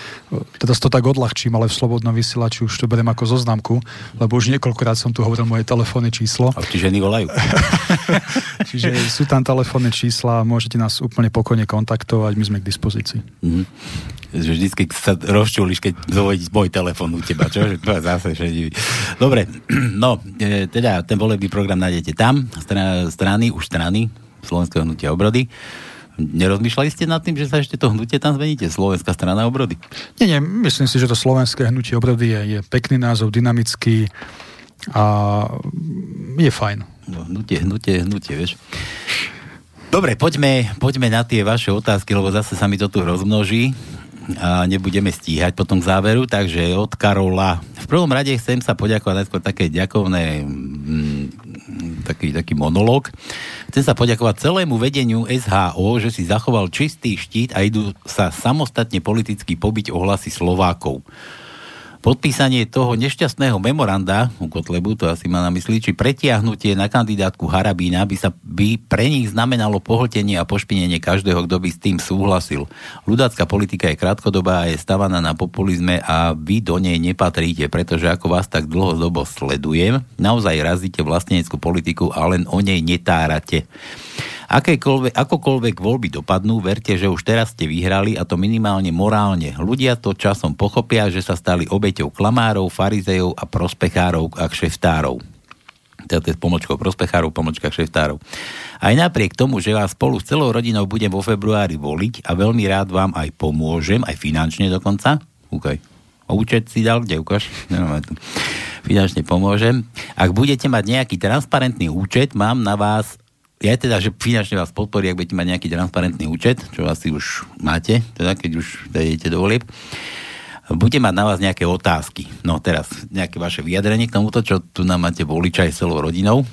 teda to tak odľahčím, ale v slobodnom vysielači už to beriem ako zoznamku, lebo už niekoľkokrát som tu hovoril moje telefónne číslo. A ti ženy volajú. Čiže sú tam telefónne čísla, môžete nás úplne pokojne kontaktovať, my sme k dispozícii. Mm-hmm že vždycky sa rozčulíš, keď zvolíš môj telefon u teba, čo? Zase šedivý. Dobre, no, e, teda ten volebný program nájdete tam, strany, už strany Slovenského hnutia obrody. Nerozmýšľali ste nad tým, že sa ešte to hnutie tam zmeníte? Slovenská strana obrody? Nie, nie, myslím si, že to Slovenské hnutie obrody je, je pekný názov, dynamický a je fajn. No, hnutie, hnutie, hnutie, vieš. Dobre, poďme, poďme na tie vaše otázky, lebo zase sa mi to tu rozmnoží a nebudeme stíhať potom k záveru, takže od Karola. V prvom rade chcem sa poďakovať najskôr také ďakovné mm, taký, taký monológ. Chcem sa poďakovať celému vedeniu SHO, že si zachoval čistý štít a idú sa samostatne politicky pobiť ohlasy Slovákov podpísanie toho nešťastného memoranda u Kotlebu, to asi má na mysli, či pretiahnutie na kandidátku Harabína by sa by pre nich znamenalo pohltenie a pošpinenie každého, kto by s tým súhlasil. Ľudácká politika je krátkodobá a je stavaná na populizme a vy do nej nepatríte, pretože ako vás tak dlhodobo sledujem, naozaj razíte vlasteneckú politiku a len o nej netárate. Akékoľvek, akokoľvek voľby dopadnú, verte, že už teraz ste vyhrali a to minimálne morálne. Ľudia to časom pochopia, že sa stali obeťou klamárov, farizejov a prospechárov a kšeftárov teda je pomočkou prospechárov, pomočka kšeftárov. Aj napriek tomu, že vás spolu s celou rodinou budem vo februári voliť a veľmi rád vám aj pomôžem, aj finančne dokonca, okay. účet si dal, kde ukáž? Finančne pomôžem. Ak budete mať nejaký transparentný účet, mám na vás ja teda, že finančne vás podporí, ak budete mať nejaký transparentný účet, čo asi už máte, teda keď už idete do volieb, bude mať na vás nejaké otázky. No teraz, nejaké vaše vyjadrenie k tomuto, čo tu nám máte voliča aj celou rodinou.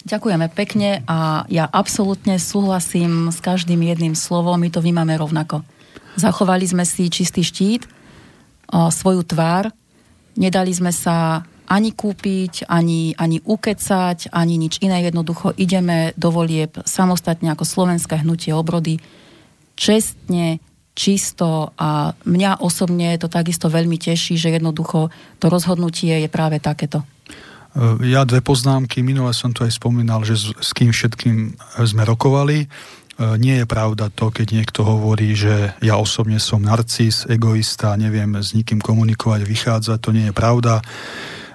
Ďakujeme pekne a ja absolútne súhlasím s každým jedným slovom, my to vnímame rovnako. Zachovali sme si čistý štít, svoju tvár, nedali sme sa ani kúpiť, ani, ani ukecať, ani nič iné. Jednoducho ideme do volieb samostatne ako slovenské hnutie obrody čestne, čisto a mňa osobne to takisto veľmi teší, že jednoducho to rozhodnutie je práve takéto. Ja dve poznámky. Minule som to aj spomínal, že s, s kým všetkým sme rokovali. Nie je pravda to, keď niekto hovorí, že ja osobne som narcis, egoista, neviem s nikým komunikovať, vychádzať. To nie je pravda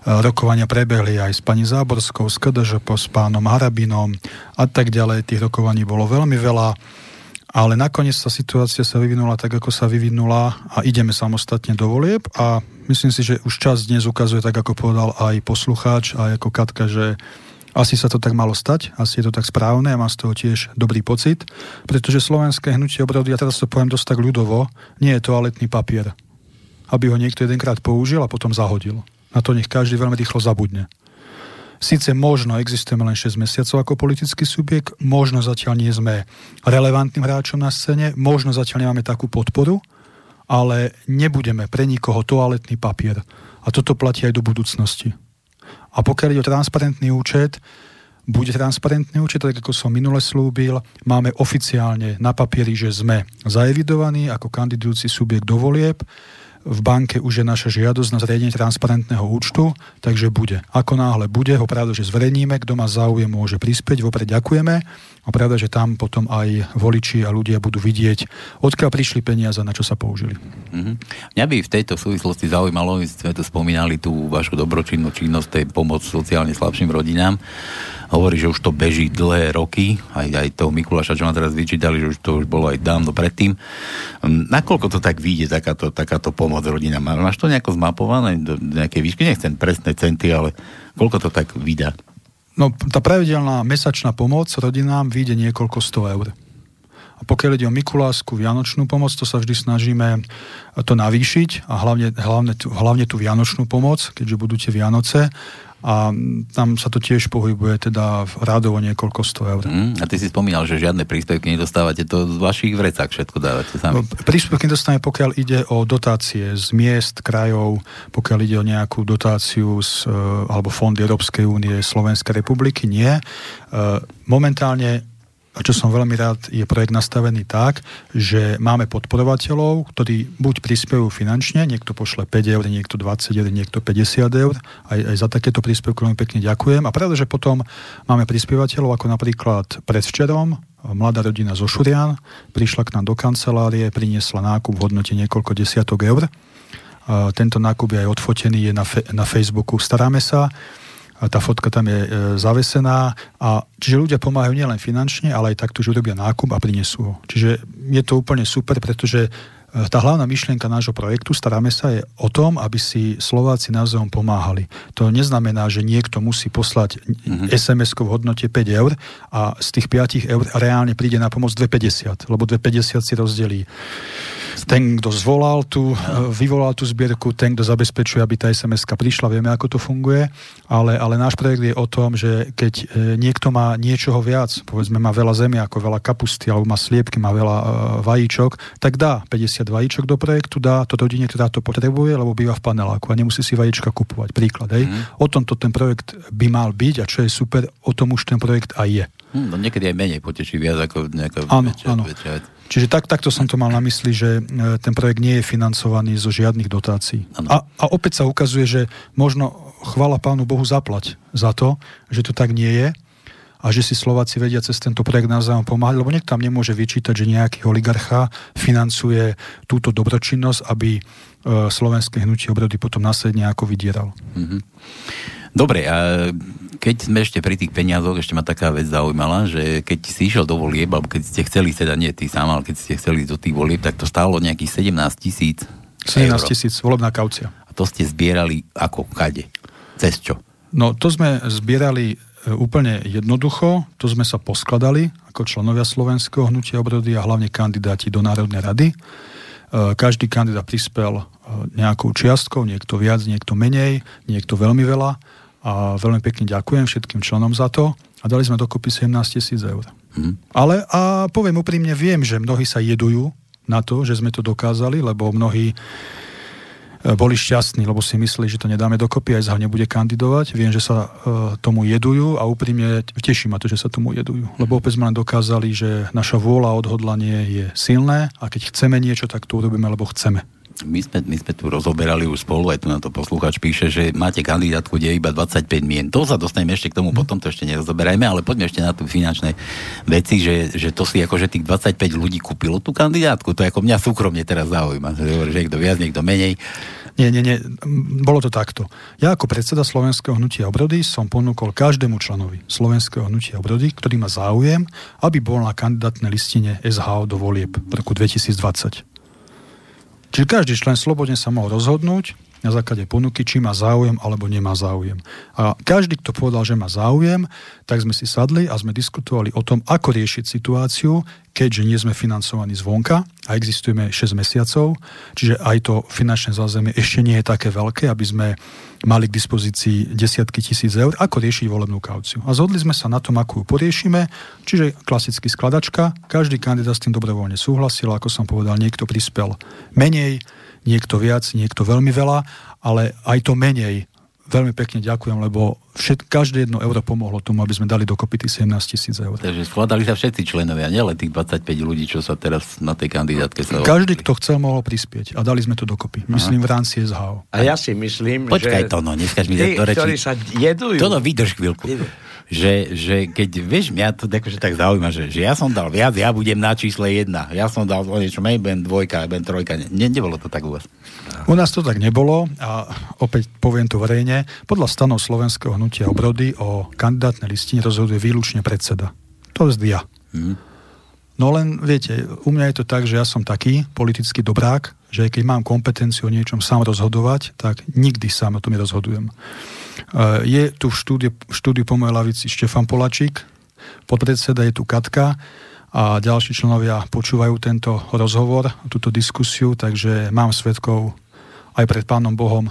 rokovania prebehli aj s pani Záborskou, s KDŽP, s pánom Harabinom a tak ďalej. Tých rokovaní bolo veľmi veľa, ale nakoniec tá situácia sa vyvinula tak, ako sa vyvinula a ideme samostatne do volieb a myslím si, že už čas dnes ukazuje, tak ako povedal aj poslucháč, aj ako Katka, že asi sa to tak malo stať, asi je to tak správne a mám z toho tiež dobrý pocit, pretože slovenské hnutie obrody, ja teraz to poviem dosť tak ľudovo, nie je toaletný papier, aby ho niekto jedenkrát použil a potom zahodil. Na to nech každý veľmi rýchlo zabudne. Sice možno existujeme len 6 mesiacov ako politický subjekt, možno zatiaľ nie sme relevantným hráčom na scéne, možno zatiaľ nemáme takú podporu, ale nebudeme pre nikoho toaletný papier. A toto platí aj do budúcnosti. A pokiaľ ide o transparentný účet, bude transparentný účet, tak ako som minule slúbil. Máme oficiálne na papieri, že sme zaevidovaní ako kandidujúci subjekt do volieb v banke už je naša žiadosť na zriadenie transparentného účtu, takže bude. Ako náhle bude, ho pravda, že zverejníme, kto má záujem, môže prispieť, vopred ďakujeme. A pravda, že tam potom aj voliči a ľudia budú vidieť, odkiaľ prišli peniaze, na čo sa použili. Mm-hmm. Mňa by v tejto súvislosti zaujímalo, my sme tu spomínali tú vašu dobročinnú činnosť, tej pomoc sociálne slabším rodinám hovorí, že už to beží dlhé roky, aj, aj toho Mikuláša, čo ma teraz vyčítali, že už to už bolo aj dávno predtým. Hm, nakoľko to tak vyjde, takáto, takáto pomoc rodinám? Máš to nejako zmapované do nejakej výšky? Nechcem presné centy, ale koľko to tak vydá? No, tá pravidelná mesačná pomoc rodinám vyjde niekoľko sto eur. A pokiaľ ide o Mikulásku, Vianočnú pomoc, to sa vždy snažíme to navýšiť a hlavne, hlavne, hlavne tú Vianočnú pomoc, keďže budú tie Vianoce, a tam sa to tiež pohybuje teda v rádovo niekoľko sto eur. Mm, a ty si spomínal, že žiadne príspevky nedostávate, to z vašich vrecák všetko dávate sami. No, príspevky nedostávame, pokiaľ ide o dotácie z miest, krajov, pokiaľ ide o nejakú dotáciu z, e, alebo fond Európskej únie Slovenskej republiky, nie. E, momentálne a čo som veľmi rád, je projekt nastavený tak, že máme podporovateľov, ktorí buď prispievajú finančne, niekto pošle 5 eur, niekto 20 eur, niekto 50 eur. Aj, aj za takéto príspevky veľmi pekne ďakujem. A pravda, že potom máme prispievateľov, ako napríklad predvčerom, mladá rodina zo Šurian prišla k nám do kancelárie, priniesla nákup v hodnote niekoľko desiatok eur. Tento nákup je aj odfotený, je na, fe- na Facebooku Staráme sa a tá fotka tam je e, zavesená a čiže ľudia pomáhajú nielen finančne, ale aj takto, že urobia nákup a prinesú ho. Čiže je to úplne super, pretože tá hlavná myšlienka nášho projektu Staráme sa je o tom, aby si Slováci navzájom pomáhali. To neznamená, že niekto musí poslať mm-hmm. sms v hodnote 5 eur a z tých 5 eur reálne príde na pomoc 2,50, lebo 2,50 si rozdelí ten, kto zvolal tú, vyvolal tú zbierku, ten, kto zabezpečuje, aby tá sms prišla, vieme, ako to funguje, ale, ale náš projekt je o tom, že keď e, niekto má niečoho viac, povedzme má veľa ako veľa kapusty, alebo má sliepky, má veľa e, vajíčok, tak dá 50 vajíčok do projektu, dá to rodine, ktorá to potrebuje, lebo býva v paneláku a nemusí si vajíčka kupovať. Príklad, hej. Mm. O tomto ten projekt by mal byť a čo je super, o tom už ten projekt aj je. Hmm, no niekedy aj menej poteší viac ako nejaká áno, väčšia, áno. väčšia. Čiže tak, takto som to mal na mysli, že e, ten projekt nie je financovaný zo žiadnych dotácií. A, a opäť sa ukazuje, že možno chvala Pánu Bohu zaplať za to, že to tak nie je a že si Slováci vedia cez tento projekt navzájom pomáhať, lebo niekto tam nemôže vyčítať, že nejaký oligarcha financuje túto dobročinnosť, aby e, slovenské hnutie obrody potom následne ako vydieral. Mm-hmm. Dobre, a keď sme ešte pri tých peniazoch, ešte ma taká vec zaujímala, že keď si išiel do volieb, alebo keď ste chceli, teda nie ty sám, ale keď ste chceli do tých volieb, tak to stálo nejakých 17 tisíc 17 tisíc, volebná kaucia. A to ste zbierali ako kade? Cez čo? No to sme zbierali úplne jednoducho, to sme sa poskladali ako členovia Slovenského hnutia obrody a hlavne kandidáti do Národnej rady. E, každý kandidát prispel e, nejakou čiastkou, niekto viac, niekto menej, niekto veľmi veľa a veľmi pekne ďakujem všetkým členom za to a dali sme dokopy 17 tisíc eur. Hmm. Ale a poviem úprimne, viem, že mnohí sa jedujú na to, že sme to dokázali, lebo mnohí boli šťastní, lebo si mysleli, že to nedáme dokopy, aj za nebude kandidovať. Viem, že sa uh, tomu jedujú a úprimne teší ma to, že sa tomu jedujú. Lebo opäť sme len dokázali, že naša vôľa a odhodlanie je silné a keď chceme niečo, tak to urobíme, lebo chceme my sme, my sme tu rozoberali už spolu, aj tu na to posluchač píše, že máte kandidátku, kde je iba 25 mien. To sa dostaneme ešte k tomu, mm. potom to ešte nerozoberajme, ale poďme ešte na tú finančné veci, že, že to si ako, že tých 25 ľudí kúpilo tú kandidátku. To je ako mňa súkromne teraz zaujíma. Že niekto viac, niekto menej. Nie, nie, nie. Bolo to takto. Ja ako predseda Slovenského hnutia obrody som ponúkol každému členovi Slovenského hnutia obrody, ktorý má záujem, aby bol na kandidátnej listine SHO do volieb v roku 2020. Čiže každý člen slobodne sa mohol rozhodnúť na základe ponuky, či má záujem alebo nemá záujem. A každý, kto povedal, že má záujem, tak sme si sadli a sme diskutovali o tom, ako riešiť situáciu, keďže nie sme financovaní zvonka a existujeme 6 mesiacov, čiže aj to finančné zázemie ešte nie je také veľké, aby sme mali k dispozícii desiatky tisíc eur, ako riešiť volebnú kauciu. A zhodli sme sa na tom, ako ju poriešime, čiže klasicky skladačka, každý kandidát s tým dobrovoľne súhlasil, ako som povedal, niekto prispel menej, niekto viac, niekto veľmi veľa, ale aj to menej veľmi pekne ďakujem, lebo všet, každé jedno euro pomohlo tomu, aby sme dali dokopy tých 17 tisíc eur. Takže skladali sa všetci členovia, nielen tých 25 ľudí, čo sa teraz na tej kandidátke sa... Každý, kto chcel, mohol prispieť a dali sme to dokopy. Myslím Aha. v rámci SHO. A ja si myslím, Počkaj že... to, no, neskaž mi do reči. ktorí sa jedujú... Toto vydrž chvíľku že, že keď, vieš, mňa to akože tak zaujíma, že, že ja som dal viac, ja budem na čísle jedna. Ja som dal o niečo menej, ben dvojka, ben trojka. Ne, nebolo to tak u vás. U nás to tak nebolo a opäť poviem to verejne. Podľa stanov Slovenského hnutia obrody o kandidátnej listine rozhoduje výlučne predseda. To je ja. Hmm. No len, viete, u mňa je to tak, že ja som taký politický dobrák, že keď mám kompetenciu o niečom sám rozhodovať, tak nikdy sám o tom nerozhodujem. Eh, je tu v štúdiu, štúdiu po mojej lavici Štefan Polačík, podpredseda je tu Katka a ďalší členovia počúvajú tento rozhovor, túto diskusiu, takže mám svetkov aj pred Pánom Bohom,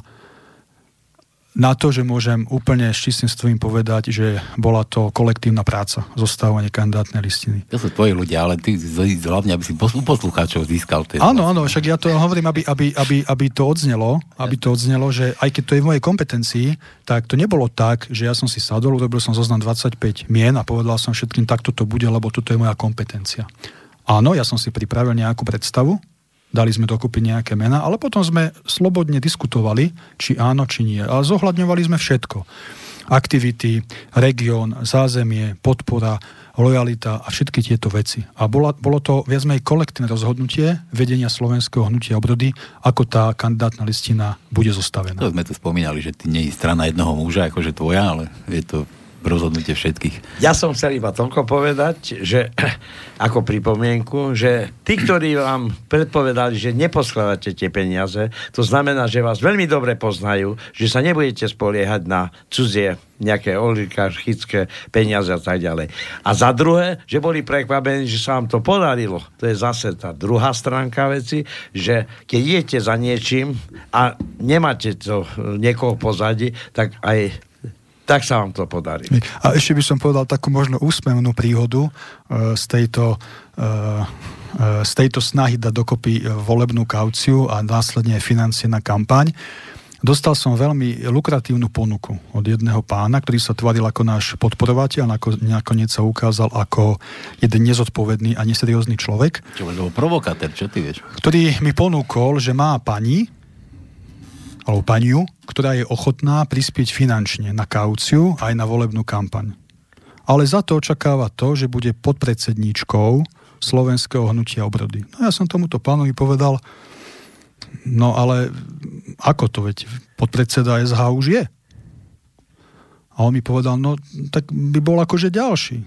na to, že môžem úplne s čistým stvím povedať, že bola to kolektívna práca, zostávanie kandidátnej listiny. To sú tvoji ľudia, ale ty hlavne, aby si poslucháčov získal. Áno, áno, však ja to hovorím, aby, aby, aby, aby to odznelo, aby to odznelo, že aj keď to je v mojej kompetencii, tak to nebolo tak, že ja som si sadol, urobil som zoznam 25 mien a povedal som všetkým, takto to bude, lebo toto je moja kompetencia. Áno, ja som si pripravil nejakú predstavu, dali sme dokopy nejaké mená, ale potom sme slobodne diskutovali, či áno, či nie. A zohľadňovali sme všetko. Aktivity, región, zázemie, podpora, lojalita a všetky tieto veci. A bola, bolo to viac menej kolektívne rozhodnutie vedenia slovenského hnutia obrody, ako tá kandidátna listina bude zostavená. To sme tu spomínali, že ty nie je strana jednoho muža, akože tvoja, ale je to rozhodnutie všetkých. Ja som chcel iba toľko povedať, že ako pripomienku, že tí, ktorí vám predpovedali, že neposkladáte tie peniaze, to znamená, že vás veľmi dobre poznajú, že sa nebudete spoliehať na cudzie nejaké oligarchické peniaze a tak ďalej. A za druhé, že boli prekvapení, že sa vám to podarilo. To je zase tá druhá stránka veci, že keď idete za niečím a nemáte to niekoho pozadí, tak aj tak sa vám to podarí. A ešte by som povedal takú možno úsmevnú príhodu uh, z tejto uh, z tejto snahy dať dokopy volebnú kauciu a následne financie na kampaň. Dostal som veľmi lukratívnu ponuku od jedného pána, ktorý sa tvaril ako náš podporovateľ, ako nakoniec sa ukázal ako jeden nezodpovedný a neseriózny človek. Čo, lebo provokátor, čo ty vieš? Ktorý mi ponúkol, že má pani, alebo paniu, ktorá je ochotná prispieť finančne na kauciu aj na volebnú kampaň. Ale za to očakáva to, že bude podpredsedníčkou slovenského hnutia obrody. No ja som tomuto pánovi povedal, no ale ako to, veď podpredseda SH už je. A on mi povedal, no tak by bol akože ďalší.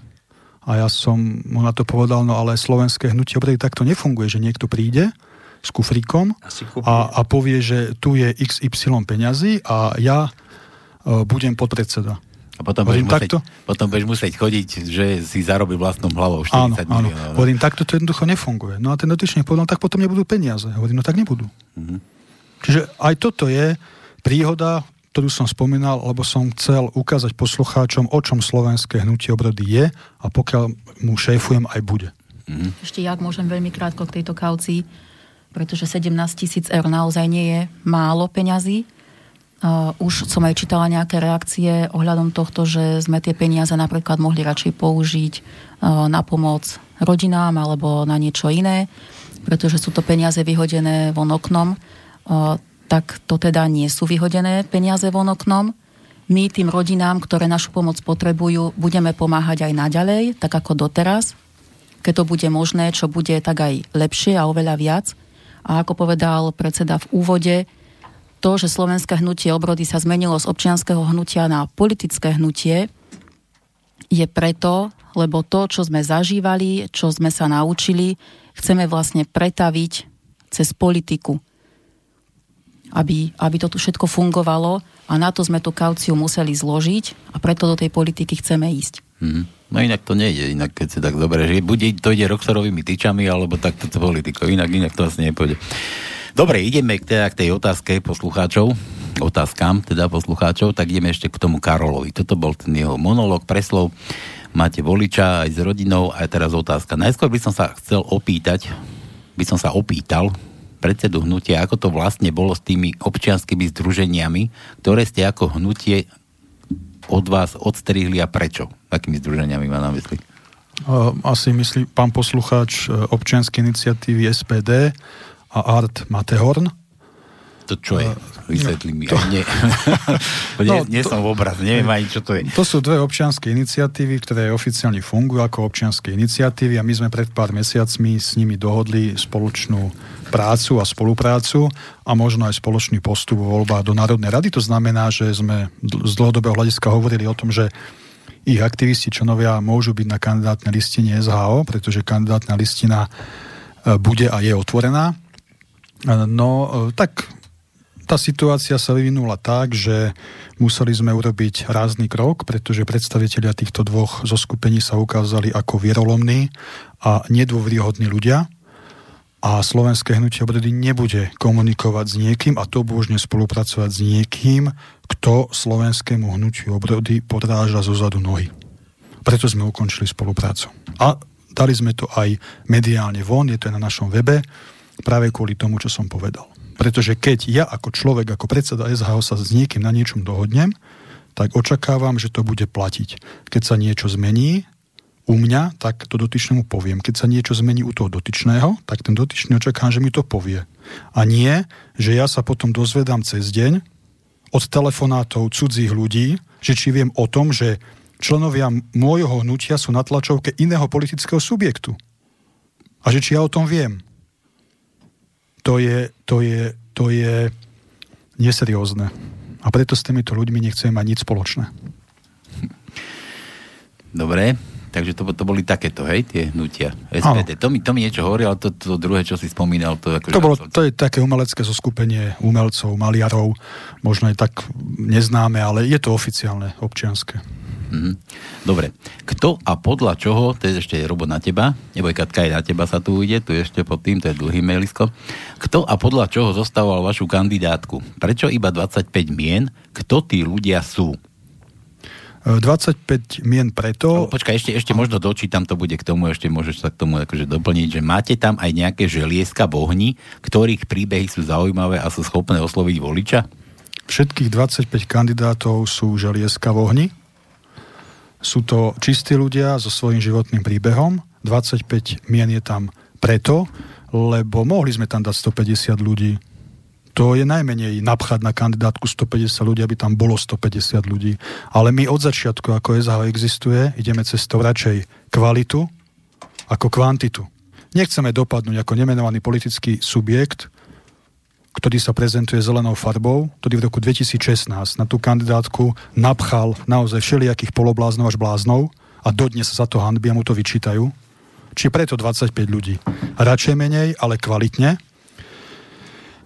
A ja som mu na to povedal, no ale slovenské hnutie obrody takto nefunguje, že niekto príde, s kufríkom a, a povie, že tu je XY peňazí a ja uh, budem podpredseda. A potom budeš, musieť, potom budeš musieť chodiť, že si zarobil vlastnou hlavou 40 áno, miliónov. Áno. No. Hovorím, takto to jednoducho nefunguje. No a ten dotyčný povedal, tak potom nebudú peniaze. Hovorím, no tak nebudú. Mm-hmm. Čiže aj toto je príhoda, ktorú som spomínal, lebo som chcel ukázať poslucháčom, o čom slovenské hnutie obrody je a pokiaľ mu šéfujem, aj bude. Mm-hmm. Ešte ja môžem veľmi krátko k tejto kaucii pretože 17 tisíc eur naozaj nie je málo peňazí. Už som aj čítala nejaké reakcie ohľadom tohto, že sme tie peniaze napríklad mohli radšej použiť uh, na pomoc rodinám alebo na niečo iné, pretože sú to peniaze vyhodené von oknom. Uh, tak to teda nie sú vyhodené peniaze von oknom. My tým rodinám, ktoré našu pomoc potrebujú, budeme pomáhať aj naďalej, tak ako doteraz. Keď to bude možné, čo bude, tak aj lepšie a oveľa viac a ako povedal predseda v úvode, to, že slovenské hnutie obrody sa zmenilo z občianského hnutia na politické hnutie, je preto, lebo to, čo sme zažívali, čo sme sa naučili, chceme vlastne pretaviť cez politiku. Aby, aby to tu všetko fungovalo a na to sme tú kauciu museli zložiť a preto do tej politiky chceme ísť. Mm-hmm. No inak to nejde, inak keď si tak dobre, že buď to ide Roxorovými tyčami, alebo takto to politiko, inak, inak to asi nepôjde. Dobre, ideme k, teda k tej otázke poslucháčov, otázkam teda poslucháčov, tak ideme ešte k tomu Karolovi. Toto bol ten jeho monolog, preslov. Máte voliča aj s rodinou a teraz otázka. Najskôr by som sa chcel opýtať, by som sa opýtal predsedu hnutia, ako to vlastne bolo s tými občianskými združeniami, ktoré ste ako hnutie od vás odstrihli a prečo? Akými združeniami má na mysli? Asi myslí pán poslucháč e, občianskej iniciatívy SPD a Art Matehorn. To čo je? E, Vysvetlí mi. To... Nie, no, nie, nie to... som v obraz, neviem ani, čo to je. To sú dve občianske iniciatívy, ktoré oficiálne fungujú ako občianske iniciatívy a my sme pred pár mesiacmi s nimi dohodli spoločnú prácu a spoluprácu a možno aj spoločný postup vo voľbách do Národnej rady. To znamená, že sme z dlhodobého hľadiska hovorili o tom, že ich aktivisti, členovia môžu byť na kandidátnej listine SHO, pretože kandidátna listina e, bude a je otvorená. No, e, tak tá situácia sa vyvinula tak, že museli sme urobiť rázny krok, pretože predstavitelia týchto dvoch zoskupení sa ukázali ako vierolomní a nedôvryhodní ľudia a slovenské hnutie obrody nebude komunikovať s niekým a to božne spolupracovať s niekým, kto slovenskému hnutiu obrody podráža zo zadu nohy. Preto sme ukončili spoluprácu. A dali sme to aj mediálne von, je to aj na našom webe, práve kvôli tomu, čo som povedal. Pretože keď ja ako človek, ako predseda SHO sa s niekým na niečom dohodnem, tak očakávam, že to bude platiť. Keď sa niečo zmení, u mňa, tak to dotyčnému poviem. Keď sa niečo zmení u toho dotyčného, tak ten dotyčný očakám, že mi to povie. A nie, že ja sa potom dozvedám cez deň od telefonátov cudzích ľudí, že či viem o tom, že členovia môjho hnutia sú na tlačovke iného politického subjektu. A že či ja o tom viem. To je, to je, to je neseriózne. A preto s týmito ľuďmi nechcem mať nič spoločné. Dobre, takže to, to boli takéto, hej, tie hnutia SPD. To mi, to mi niečo hovorí, ale to, to druhé, čo si spomínal, to ako... To, bolo, to je také umelecké zoskupenie umelcov, maliarov, možno aj tak neznáme, ale je to oficiálne, občianské. Mm-hmm. Dobre. Kto a podľa čoho, to je ešte robo na teba, neboj Katka, aj na teba sa tu ujde, tu ešte pod tým, to je dlhý mailisko. Kto a podľa čoho zostával vašu kandidátku? Prečo iba 25 mien? Kto tí ľudia sú? 25 mien preto... No, počkaj, ešte, ešte možno dočítam, to bude k tomu, ešte môžeš sa k tomu akože doplniť, že máte tam aj nejaké želieska bohni, ktorých príbehy sú zaujímavé a sú schopné osloviť voliča? Všetkých 25 kandidátov sú želieska v ohni. Sú to čistí ľudia so svojím životným príbehom. 25 mien je tam preto, lebo mohli sme tam dať 150 ľudí. To je najmenej napchať na kandidátku 150 ľudí, aby tam bolo 150 ľudí. Ale my od začiatku, ako SH existuje, ideme cestou radšej kvalitu ako kvantitu. Nechceme dopadnúť ako nemenovaný politický subjekt, ktorý sa prezentuje zelenou farbou, ktorý v roku 2016 na tú kandidátku napchal naozaj všelijakých polobláznov až bláznov a dodnes sa to hanbia mu to vyčítajú. Či preto 25 ľudí. Radšej menej, ale kvalitne.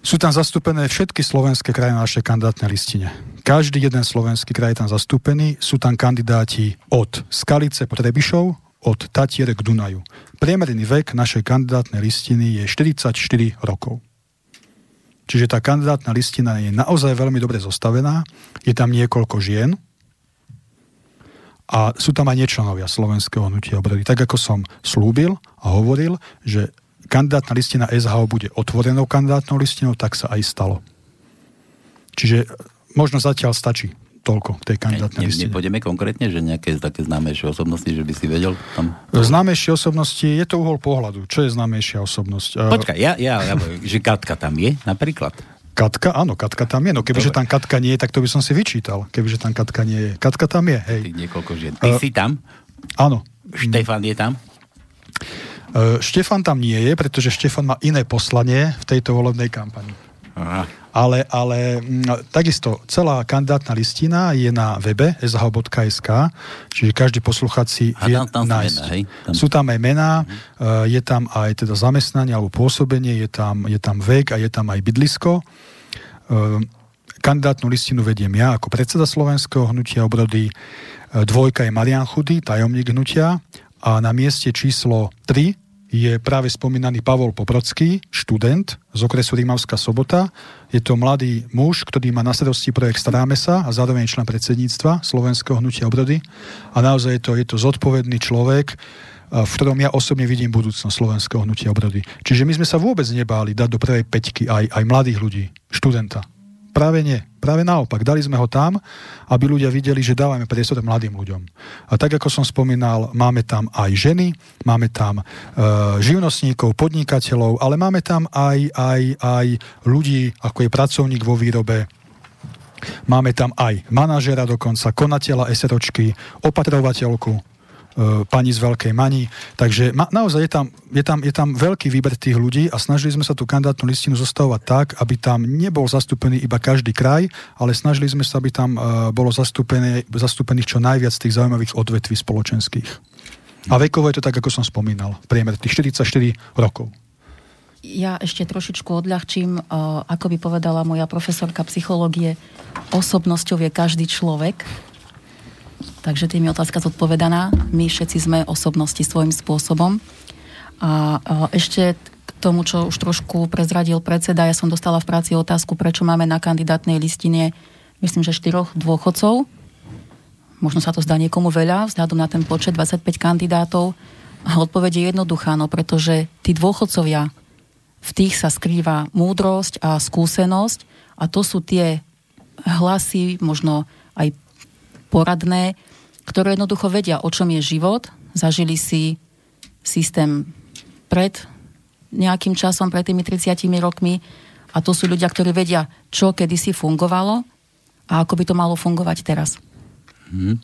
Sú tam zastúpené všetky slovenské kraje na našej kandidátnej listine. Každý jeden slovenský kraj je tam zastúpený. Sú tam kandidáti od Skalice po Trebišov, od Tatier k Dunaju. Priemerný vek našej kandidátnej listiny je 44 rokov. Čiže tá kandidátna listina je naozaj veľmi dobre zostavená. Je tam niekoľko žien a sú tam aj nečlenovia Slovenského hnutia obrody. Tak ako som slúbil a hovoril, že kandidátna listina SHO bude otvorenou kandidátnou listinou, tak sa aj stalo. Čiže možno zatiaľ stačí toľko tej kandidátnej listine. Nepôjdeme konkrétne, že nejaké také známejšie osobnosti, že by si vedel tam... Známejšie osobnosti, je to uhol pohľadu. Čo je známejšia osobnosť? Počkaj, ja, ja, ja že Katka tam je napríklad. Katka, áno, Katka tam je. No kebyže tam Katka nie je, tak to by som si vyčítal. Kebyže tam Katka nie je. Katka tam je, hej. Ty niekoľko žien. Ty uh, si tam? Áno. Štefan je tam? Uh, Štefan tam nie je, pretože Štefan má iné poslanie v tejto volebnej kampani. Aha. Ale, ale mm, takisto celá kandidátna listina je na webe shh.sk, čiže každý posluchač si vie tam, tam nájsť. Mená, hej? Tam... Sú tam aj mená, uh, je tam aj teda zamestnanie alebo pôsobenie, je tam, je tam vek a je tam aj bydlisko. Uh, kandidátnu listinu vediem ja ako predseda Slovenského hnutia obrody. Dvojka je Marian Chudy, tajomník hnutia a na mieste číslo 3 je práve spomínaný Pavol Poprocký, študent z okresu Rímavská sobota. Je to mladý muž, ktorý má na starosti projekt Staráme sa a zároveň člen predsedníctva Slovenského hnutia obrody. A naozaj je to, je to zodpovedný človek, v ktorom ja osobne vidím budúcnosť Slovenského hnutia obrody. Čiže my sme sa vôbec nebáli dať do prvej peťky aj, aj mladých ľudí, študenta. Práve nie. Práve naopak. Dali sme ho tam, aby ľudia videli, že dávame priestor mladým ľuďom. A tak, ako som spomínal, máme tam aj ženy, máme tam e, živnostníkov, podnikateľov, ale máme tam aj, aj, aj ľudí, ako je pracovník vo výrobe, Máme tam aj manažera dokonca, konateľa SROčky, opatrovateľku, pani z Veľkej Mani. Takže ma, naozaj je tam, je, tam, je tam veľký výber tých ľudí a snažili sme sa tú kandidátnu listinu zostavovať tak, aby tam nebol zastúpený iba každý kraj, ale snažili sme sa, aby tam uh, bolo zastúpených čo najviac tých zaujímavých odvetví spoločenských. A vekovo je to tak, ako som spomínal, priemer tých 44 rokov. Ja ešte trošičku odľahčím, uh, ako by povedala moja profesorka psychológie, osobnosťou je každý človek, Takže tým je otázka zodpovedaná. My všetci sme osobnosti svojím spôsobom. A ešte k tomu, čo už trošku prezradil predseda, ja som dostala v práci otázku, prečo máme na kandidátnej listine, myslím, že štyroch dôchodcov. Možno sa to zdá niekomu veľa, vzhľadom na ten počet 25 kandidátov. A odpoveď je jednoduchá, no pretože tí dôchodcovia, v tých sa skrýva múdrosť a skúsenosť a to sú tie hlasy, možno aj poradné, ktoré jednoducho vedia, o čom je život, zažili si systém pred nejakým časom, pred tými 30 rokmi a to sú ľudia, ktorí vedia, čo kedysi fungovalo a ako by to malo fungovať teraz. Hmm.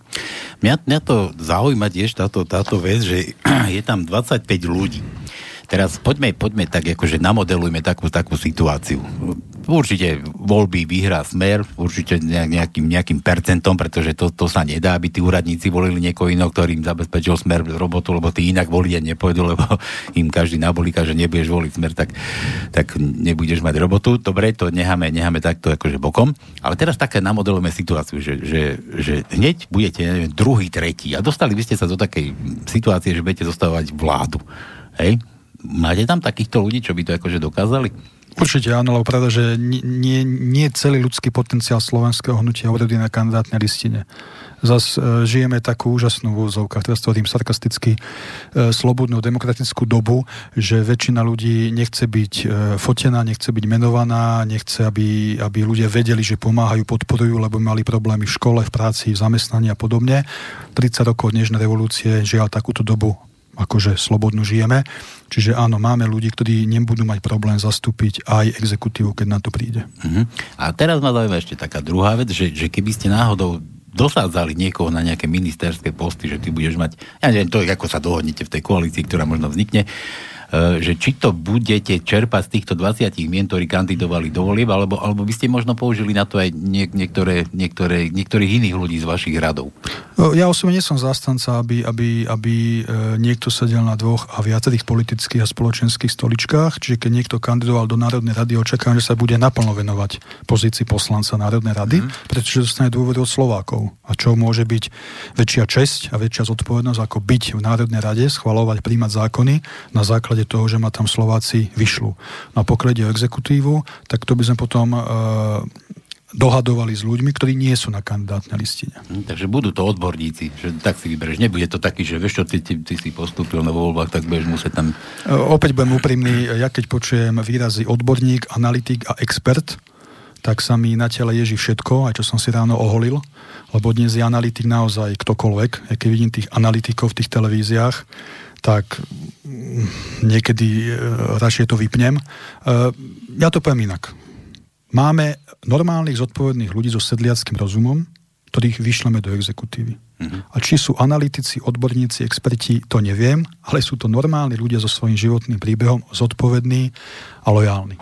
Mňa, mňa to zaujíma tiež táto, táto vec, že je tam 25 ľudí. Teraz poďme, poďme tak, akože namodelujme takú, takú situáciu. Určite voľby vyhrá smer, určite nejakým, nejakým percentom, pretože to, to sa nedá, aby tí úradníci volili niekoho iného, ktorým zabezpečil smer robotu, lebo tí inak voliť nepôjdu, lebo im každý nabolíka, že nebudeš voliť smer, tak, tak nebudeš mať robotu. Dobre, to necháme, necháme takto akože bokom. Ale teraz také namodelujeme situáciu, že, že, že hneď budete neviem, druhý, tretí a dostali by ste sa do takej situácie, že budete zostávať vládu. Hej? Máte tam takýchto ľudí, čo by to akože dokázali? Určite áno, lebo pravda, že nie, nie celý ľudský potenciál slovenského hnutia obrodí na kandidátnej listine. Zas e, žijeme takú úžasnú v úzovkách, teraz to sarkasticky, e, slobodnú demokratickú dobu, že väčšina ľudí nechce byť e, fotená, nechce byť menovaná, nechce, aby, aby ľudia vedeli, že pomáhajú, podporujú, lebo mali problémy v škole, v práci, v zamestnaní a podobne. 30 rokov dnešnej revolúcie žiaľ takúto dobu akože slobodnú žijeme. Čiže áno, máme ľudí, ktorí nebudú mať problém zastúpiť aj exekutívu, keď na to príde. Uh-huh. A teraz ma zaujíma ešte taká druhá vec, že, že keby ste náhodou dosádzali niekoho na nejaké ministerské posty, že ty budeš mať, ja neviem, to, ako sa dohodnete v tej koalícii, ktorá možno vznikne, že či to budete čerpať z týchto 20 mien, ktorí kandidovali do volieb, alebo, alebo by ste možno použili na to aj niek- niektoré, niektoré, niektorých iných ľudí z vašich radov. Ja osobne nie som zastanca, aby, aby, aby e, niekto sedel na dvoch a viacerých politických a spoločenských stoličkách, čiže keď niekto kandidoval do Národnej rady, očakávam, že sa bude naplno venovať pozícii poslanca Národnej rady, mm. pretože dostane dôveru od Slovákov. A čo môže byť väčšia česť a väčšia zodpovednosť, ako byť v Národnej rade, schvalovať, príjmať zákony na základe základe toho, že ma tam Slováci vyšľú. A pokiaľ ide o exekutívu, tak to by sme potom e, dohadovali s ľuďmi, ktorí nie sú na kandidátnej listine. Hm, takže budú to odborníci, že tak si vyberieš. Nebude to taký, že vieš čo, ty, ty, ty si postúpil na voľbách, tak budeš musieť tam... E, opäť budem úprimný, ja keď počujem výrazy odborník, analytik a expert, tak sa mi na tele ježí všetko, aj čo som si ráno oholil, lebo dnes je analytik naozaj ktokoľvek, aj keď vidím tých analytikov v tých televíziách, tak mm, niekedy e, radšej to vypnem. E, ja to poviem inak. Máme normálnych zodpovedných ľudí so sedliackým rozumom, ktorých vyšleme do exekutívy. Uh-huh. A či sú analytici, odborníci, experti, to neviem, ale sú to normálni ľudia so svojím životným príbehom, zodpovední a lojálni.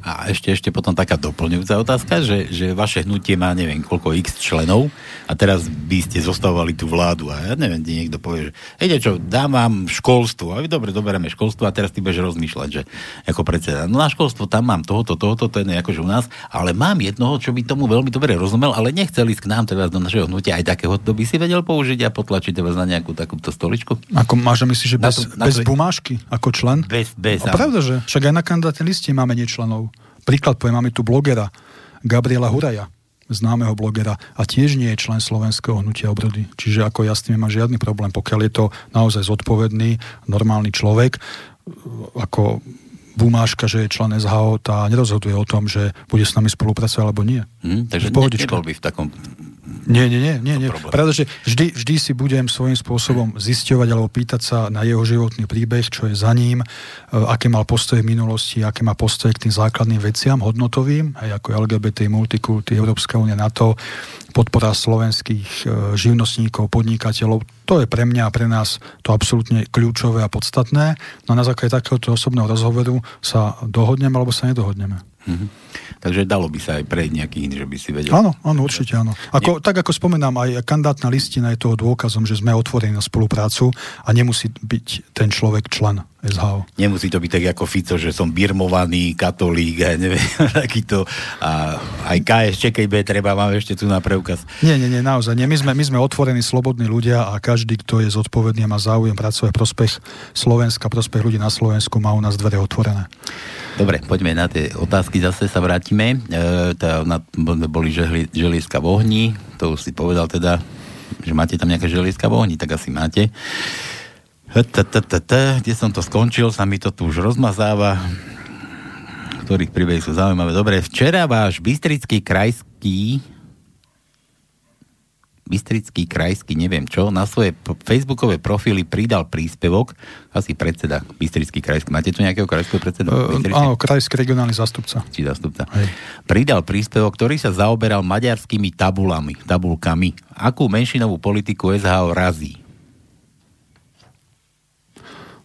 A ešte, ešte potom taká doplňujúca otázka, že, že vaše hnutie má neviem koľko x členov a teraz by ste zostavovali tú vládu a ja neviem, kde niekto povie, že hej, čo, dám vám školstvo a vy dobre, doberieme školstvo a teraz ty budeš rozmýšľať, že ako predseda, no na školstvo tam mám tohoto, tohoto, to je akože u nás, ale mám jednoho, čo by tomu veľmi dobre rozumel, ale nechcel ísť k nám teraz do našeho hnutia aj takého, to by si vedel použiť a potlačiť vás na nejakú takúto stoličku. Ako máš myslíš, že bez, to, bez to... bumášky ako člen? Bez, bez. A pravda, že však aj na kandidátnej liste máme nečlenov. Príklad poviem, máme tu blogera Gabriela Huraja, známeho blogera a tiež nie je člen slovenského hnutia obrody. Čiže ako ja s tým nemám žiadny problém, pokiaľ je to naozaj zodpovedný, normálny človek, ako bumáška, že je člen SHO, tá nerozhoduje o tom, že bude s nami spolupracovať alebo nie. Hmm, takže nebol by v takom nie, nie, nie, nie, nie. Pretože vždy, vždy si budem svojím spôsobom zisťovať alebo pýtať sa na jeho životný príbeh, čo je za ním, e, aké mal postoje v minulosti, aké má postoje k tým základným veciam, hodnotovým, aj ako LGBT, multikulty, Európska únia, NATO, podpora slovenských e, živnostníkov, podnikateľov. To je pre mňa a pre nás to absolútne kľúčové a podstatné. No a na základe takéhoto osobného rozhovoru sa dohodneme alebo sa nedohodneme. Mm-hmm. Takže dalo by sa aj prejsť nejaký iný, že by si vedel. Áno, áno, určite áno. Ako, tak ako spomenám, aj kandidátna listina je toho dôkazom, že sme otvorení na spoluprácu a nemusí byť ten človek člen SHO. Nemusí to byť tak ako Fico, že som birmovaný katolík a neviem, takýto. A aj KSČ, keď bude treba, máme ešte tu na preukaz. Nie, nie, nie, naozaj. Nie. My, sme, my sme otvorení, slobodní ľudia a každý, kto je zodpovedný a má záujem pracovať prospech Slovenska, prospech ľudí na Slovensku, má u nás dvere otvorené. Dobre, poďme na tie otázky, zase sa vrátime. E, na, boli želi, želieska v ohni, to už si povedal teda, že máte tam nejaké želieska v ohni, tak asi máte. Kde som to skončil, sa mi to tu už rozmazáva ktorých príbehy sú zaujímavé. Dobre, včera váš Bystrický krajský Bystrický krajský, neviem čo, na svoje facebookové profily pridal príspevok, asi predseda Bystrický krajský. Máte tu nejakého krajského predsedu? Uh, áno, krajský regionálny zastupca. Či zastupca. Hej. Pridal príspevok, ktorý sa zaoberal maďarskými tabulami, tabulkami. Akú menšinovú politiku SHO razí?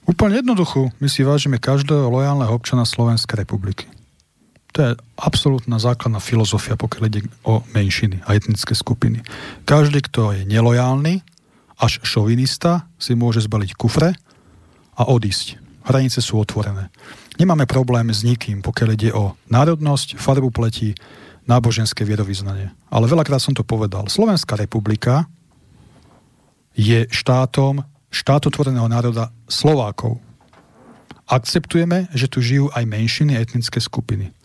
Úplne jednoduchú. My si vážime každého lojálneho občana Slovenskej republiky. To je absolútna základná filozofia, pokiaľ ide o menšiny a etnické skupiny. Každý, kto je nelojálny, až šovinista, si môže zbaliť kufre a odísť. Hranice sú otvorené. Nemáme problém s nikým, pokiaľ ide o národnosť, farbu pleti, náboženské vierovýznanie. Ale veľakrát som to povedal. Slovenská republika je štátom štátotvoreného národa Slovákov. Akceptujeme, že tu žijú aj menšiny a etnické skupiny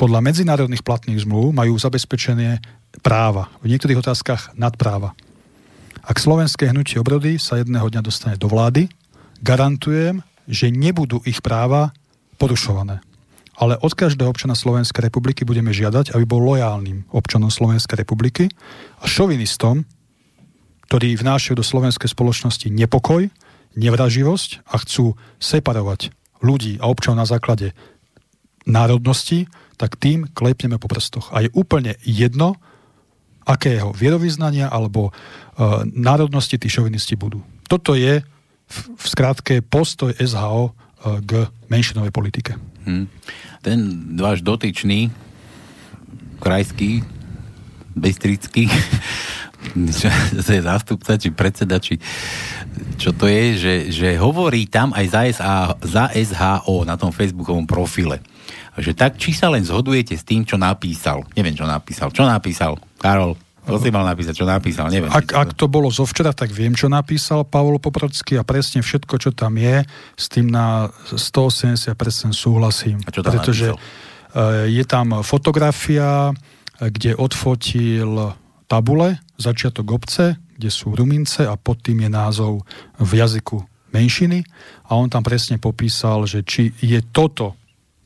podľa medzinárodných platných zmluv majú zabezpečené práva, v niektorých otázkach nadpráva. Ak slovenské hnutie obrody sa jedného dňa dostane do vlády, garantujem, že nebudú ich práva porušované. Ale od každého občana Slovenskej republiky budeme žiadať, aby bol lojálnym občanom Slovenskej republiky a šovinistom, ktorí vnášajú do slovenskej spoločnosti nepokoj, nevraživosť a chcú separovať ľudí a občanov na základe národnosti, tak tým klepneme po prstoch. A je úplne jedno, akého vierovýznania alebo e, národnosti tí šovinisti budú. Toto je v, v skratke postoj SHO e, k menšinovej politike. Hmm. Ten váš dotyčný, krajský, bystrický, to je zástupca, či predseda, či čo to je, že, že hovorí tam aj za, SA, za SHO na tom facebookovom profile že tak či sa len zhodujete s tým, čo napísal. Neviem, čo napísal. Čo napísal? Karol, to si mal napísať, čo napísal, neviem. Ak, ak to bolo zo včera, tak viem, čo napísal Pavol Poprocký a presne všetko, čo tam je, s tým na 180% súhlasím. A čo tam pretože napísal? je tam fotografia, kde odfotil tabule, začiatok obce, kde sú rumince a pod tým je názov v jazyku menšiny a on tam presne popísal, že či je toto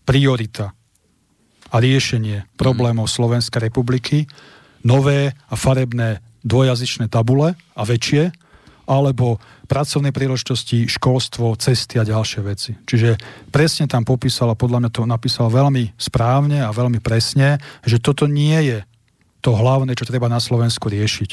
priorita a riešenie problémov Slovenskej republiky, nové a farebné dvojazyčné tabule a väčšie, alebo pracovné príležitosti, školstvo, cesty a ďalšie veci. Čiže presne tam popísal a podľa mňa to napísal veľmi správne a veľmi presne, že toto nie je to hlavné, čo treba na Slovensku riešiť.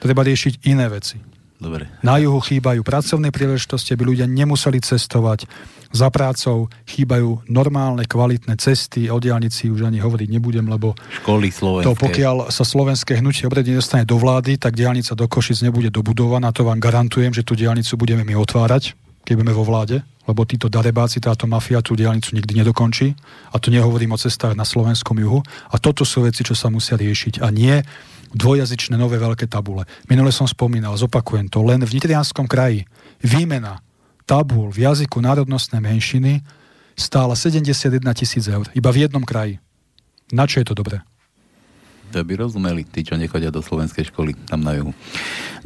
Treba riešiť iné veci. Dobre. Na juhu chýbajú pracovné príležitosti, aby ľudia nemuseli cestovať za prácou, chýbajú normálne, kvalitné cesty, o diálnici už ani hovoriť nebudem, lebo školy slovenské. To pokiaľ sa slovenské hnutie obredy nedostane do vlády, tak diálnica do Košic nebude dobudovaná, to vám garantujem, že tú diálnicu budeme my otvárať, keď budeme vo vláde, lebo títo darebáci, táto mafia tú diálnicu nikdy nedokončí. A tu nehovorím o cestách na slovenskom juhu. A toto sú veci, čo sa musia riešiť. A nie dvojazyčné nové veľké tabule. Minule som spomínal, zopakujem to, len v Nitrianskom kraji výmena tabul v jazyku národnostnej menšiny stála 71 tisíc eur. Iba v jednom kraji. Na čo je to dobré? To by rozumeli tí, čo nechodia do slovenskej školy tam na juhu.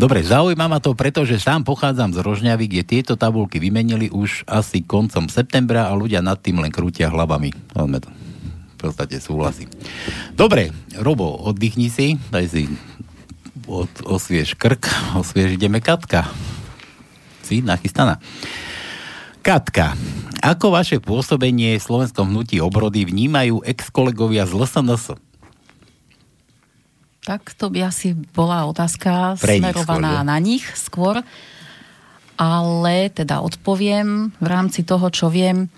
Dobre, zaujíma ma to, pretože sám pochádzam z Rožňavy, kde tieto tabulky vymenili už asi koncom septembra a ľudia nad tým len krútia hlavami. to v podstate súhlasím. Dobre, Robo, oddychni si, daj si od, osviež krk, osviež ideme Katka. Si nachystaná. Katka, ako vaše pôsobenie v slovenskom hnutí obrody vnímajú ex-kolegovia z LSNS? Tak to by asi bola otázka Pre smerovaná skôr, na nich skôr. Ale teda odpoviem v rámci toho, čo viem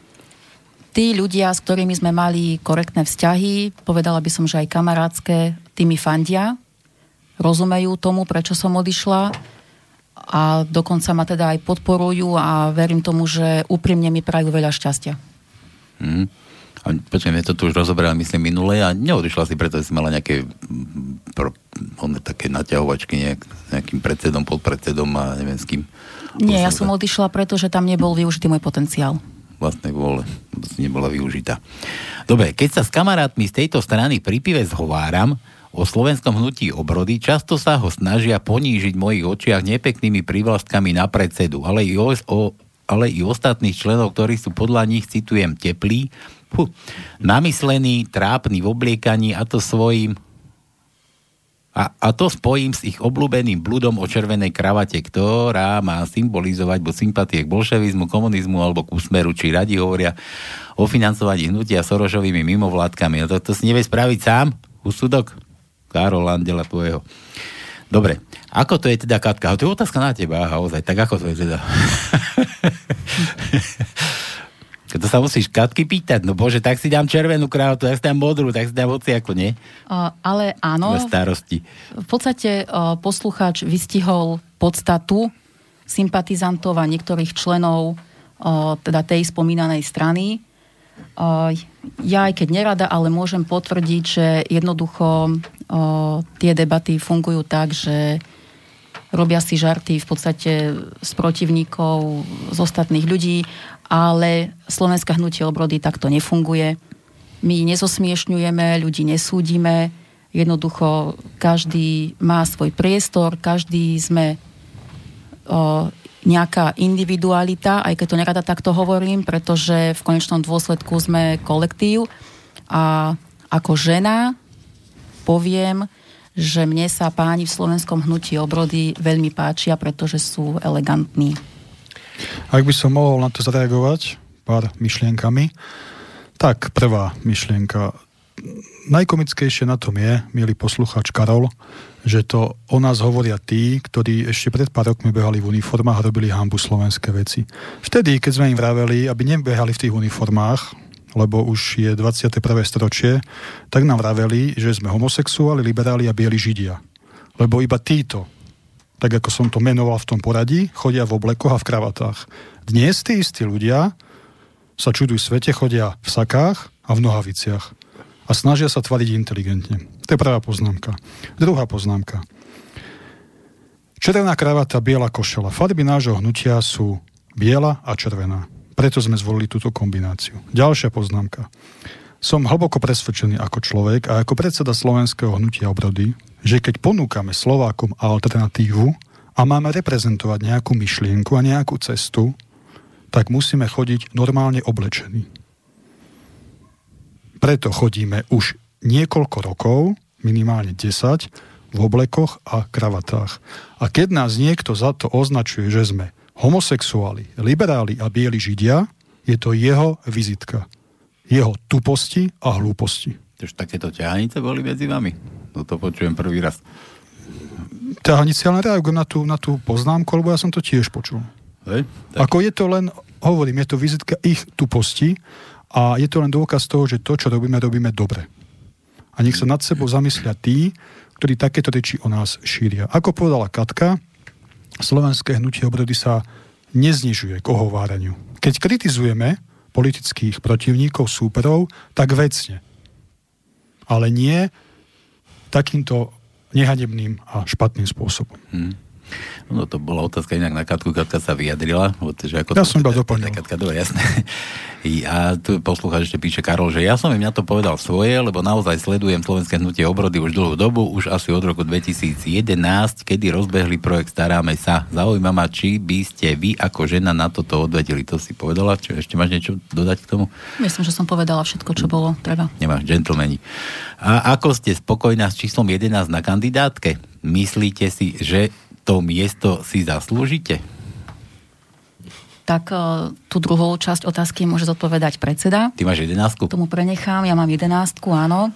tí ľudia, s ktorými sme mali korektné vzťahy, povedala by som, že aj kamarátske, tými fandia, rozumejú tomu, prečo som odišla a dokonca ma teda aj podporujú a verím tomu, že úprimne mi prajú veľa šťastia. Hmm. A počkaj, my to tu už rozoberali, myslím, minule a neodišla si preto, že si mala nejaké pro, one, také naťahovačky nejak, nejakým predsedom, podpredsedom a neviem s kým. Nie, ja som odišla, pretože tam nebol využitý môj potenciál vlastnej vôle nebola využitá. Dobre, keď sa s kamarátmi z tejto strany pri pive zhováram o slovenskom hnutí obrody, často sa ho snažia ponížiť v mojich očiach nepeknými privlastkami na predsedu, ale i, o, o, ale i ostatných členov, ktorí sú podľa nich, citujem, teplí, puh, namyslení, trápni v obliekaní a to svojim a, a to spojím s ich obľúbeným bludom o červenej kravate, ktorá má symbolizovať buď sympatie k bolševizmu, komunizmu alebo k úsmeru, či radi hovoria o financovaní hnutia Sorošovými mimovládkami. No to, to si nevie spraviť sám, úsudok? Karol Andela tvojho. Dobre, ako to je teda, Katka? To je otázka na teba, aha, ozaj. Tak ako to je teda? to sa musíš Katky pýtať. No bože, tak si dám červenú krávu, tak si dám modrú, tak si dám ako nie. Uh, ale áno. starosti. V podstate uh, poslucháč vystihol podstatu sympatizantov a niektorých členov uh, teda tej spomínanej strany. Uh, ja aj keď nerada, ale môžem potvrdiť, že jednoducho uh, tie debaty fungujú tak, že robia si žarty v podstate z protivníkov, z ostatných ľudí, ale Slovenská hnutie obrody takto nefunguje. My nezosmiešňujeme, ľudí nesúdime, jednoducho každý má svoj priestor, každý sme o, nejaká individualita, aj keď to nerada takto hovorím, pretože v konečnom dôsledku sme kolektív a ako žena poviem, že mne sa páni v slovenskom hnutí obrody veľmi páčia, pretože sú elegantní. Ak by som mohol na to zareagovať pár myšlienkami, tak prvá myšlienka. Najkomickejšie na tom je, milý poslucháč Karol, že to o nás hovoria tí, ktorí ešte pred pár rokmi behali v uniformách a robili hambu slovenské veci. Vtedy, keď sme im vraveli, aby nebehali v tých uniformách, lebo už je 21. storočie, tak nám vraveli, že sme homosexuáli, liberáli a bieli židia. Lebo iba títo, tak ako som to menoval v tom poradí, chodia v oblekoch a v kravatách. Dnes tí istí ľudia sa čudujú svete, chodia v sakách a v nohaviciach. A snažia sa tvariť inteligentne. To je prvá poznámka. Druhá poznámka. Červená kravata, biela košela. Farby nášho hnutia sú biela a červená. Preto sme zvolili túto kombináciu. Ďalšia poznámka. Som hlboko presvedčený ako človek a ako predseda slovenského hnutia obrody, že keď ponúkame Slovákom alternatívu a máme reprezentovať nejakú myšlienku a nejakú cestu, tak musíme chodiť normálne oblečení. Preto chodíme už niekoľko rokov, minimálne 10, v oblekoch a kravatách. A keď nás niekto za to označuje, že sme homosexuáli, liberáli a bieli židia, je to jeho vizitka. Jeho tuposti a hlúposti. Už takéto ťahanice boli medzi vami? No to počujem prvý raz. Ťahanice, ale reagujem na tú, na tú poznámku, lebo ja som to tiež počul. Hej, tak... Ako je to len, hovorím, je to vizitka ich tuposti a je to len dôkaz toho, že to, čo robíme, robíme dobre. A nech sa nad sebou zamyslia tí, ktorí takéto reči o nás šíria. Ako povedala Katka, slovenské hnutie obrody sa neznižuje k ohováraniu. Keď kritizujeme politických protivníkov, súperov, tak vecne. Ale nie takýmto nehanebným a špatným spôsobom. Hmm. No to bola otázka inak na Katku, Katka sa vyjadrila. Že ako ja to, som iba doplnil. Katka, dobre, jasné. A tu poslúchač ešte píše Karol, že ja som im na to povedal svoje, lebo naozaj sledujem slovenské hnutie obrody už dlhú dobu, už asi od roku 2011, kedy rozbehli projekt Staráme sa. Zaujíma ma, či by ste vy ako žena na toto odvedeli. To si povedala? Čo, ešte máš niečo dodať k tomu? Myslím, že som povedala všetko, čo bolo treba. Nemáš, gentlemani. A ako ste spokojná s číslom 11 na kandidátke? Myslíte si, že to miesto si zaslúžite? Tak e, tú druhú časť otázky môže zodpovedať predseda. Ty máš jedenáctku? Tomu prenechám, ja mám jedenáctku, áno.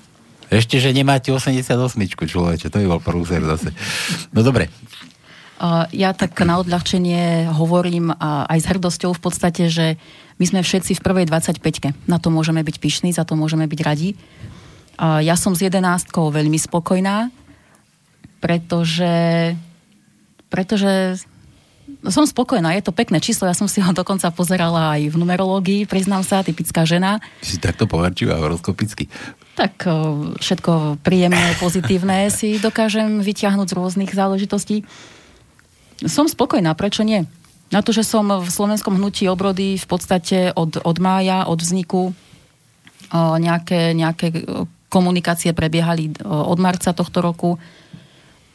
Ešte, že nemáte 88, človeče, to by bol prúser zase. No dobre. E, ja tak na odľahčenie hovorím aj s hrdosťou v podstate, že my sme všetci v prvej 25-ke. Na to môžeme byť pyšní, za to môžeme byť radi. Ja som s jedenáctkou veľmi spokojná, pretože pretože som spokojná, je to pekné číslo, ja som si ho dokonca pozerala aj v numerológii, priznám sa, typická žena. Si takto poverčivá horoskopicky. Tak všetko príjemné, pozitívne si dokážem vyťahnuť z rôznych záležitostí. Som spokojná, prečo nie? Na to, že som v slovenskom hnutí obrody v podstate od, od mája, od vzniku nejaké, nejaké komunikácie prebiehali od marca tohto roku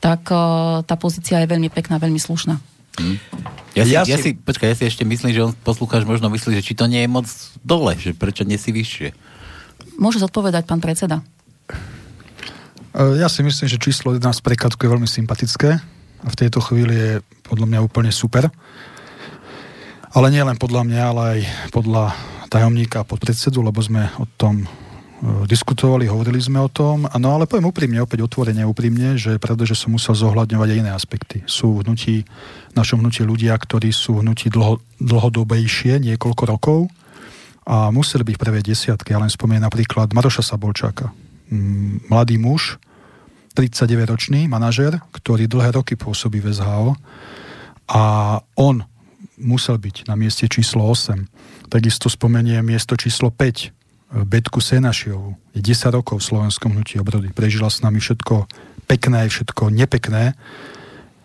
tak uh, tá pozícia je veľmi pekná, veľmi slušná. Hmm. Ja, si, ja, si, ja si, počkaj, ja si ešte myslím, že on poslúchač možno myslí, že či to nie je moc dole, že prečo nie si vyššie. Môže zodpovedať pán predseda. Ja si myslím, že číslo 11 prekladku je veľmi sympatické a v tejto chvíli je podľa mňa úplne super. Ale nie len podľa mňa, ale aj podľa tajomníka a podpredsedu, lebo sme o tom Eh, diskutovali, hovorili sme o tom, no ale poviem úprimne, opäť otvorene úprimne, že je pravda, že som musel zohľadňovať aj iné aspekty. Sú v hnutí, v našom hnutí ľudia, ktorí sú v hnutí dlho, dlhodobejšie, niekoľko rokov a museli byť prvé desiatky. Ja len spomeniem napríklad Maroša Sabolčáka. Mm, mladý muž, 39-ročný manažer, ktorý dlhé roky pôsobí v SHO a on musel byť na mieste číslo 8. Takisto spomeniem miesto číslo 5, Betku Senašiovu. Je 10 rokov v slovenskom hnutí obrody. Prežila s nami všetko pekné, všetko nepekné.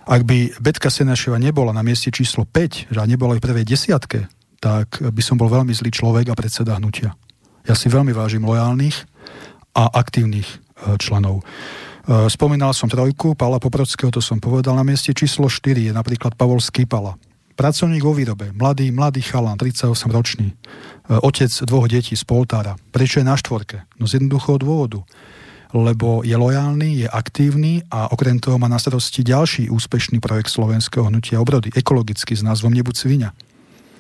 Ak by Betka Senašiova nebola na mieste číslo 5, že nebola aj v prvej desiatke, tak by som bol veľmi zlý človek a predseda hnutia. Ja si veľmi vážim lojálnych a aktívnych e, členov. E, spomínal som trojku, Pavla Poprockého, to som povedal. Na mieste číslo 4 je napríklad Pavol Skýpala. Pracovník vo výrobe, mladý, mladý chalan, 38 ročný, otec dvoch detí z Poltára. Prečo je na štvorke? No z jednoduchého dôvodu lebo je lojálny, je aktívny a okrem toho má na starosti ďalší úspešný projekt slovenského hnutia obrody, ekologický s názvom Nebuď svinia.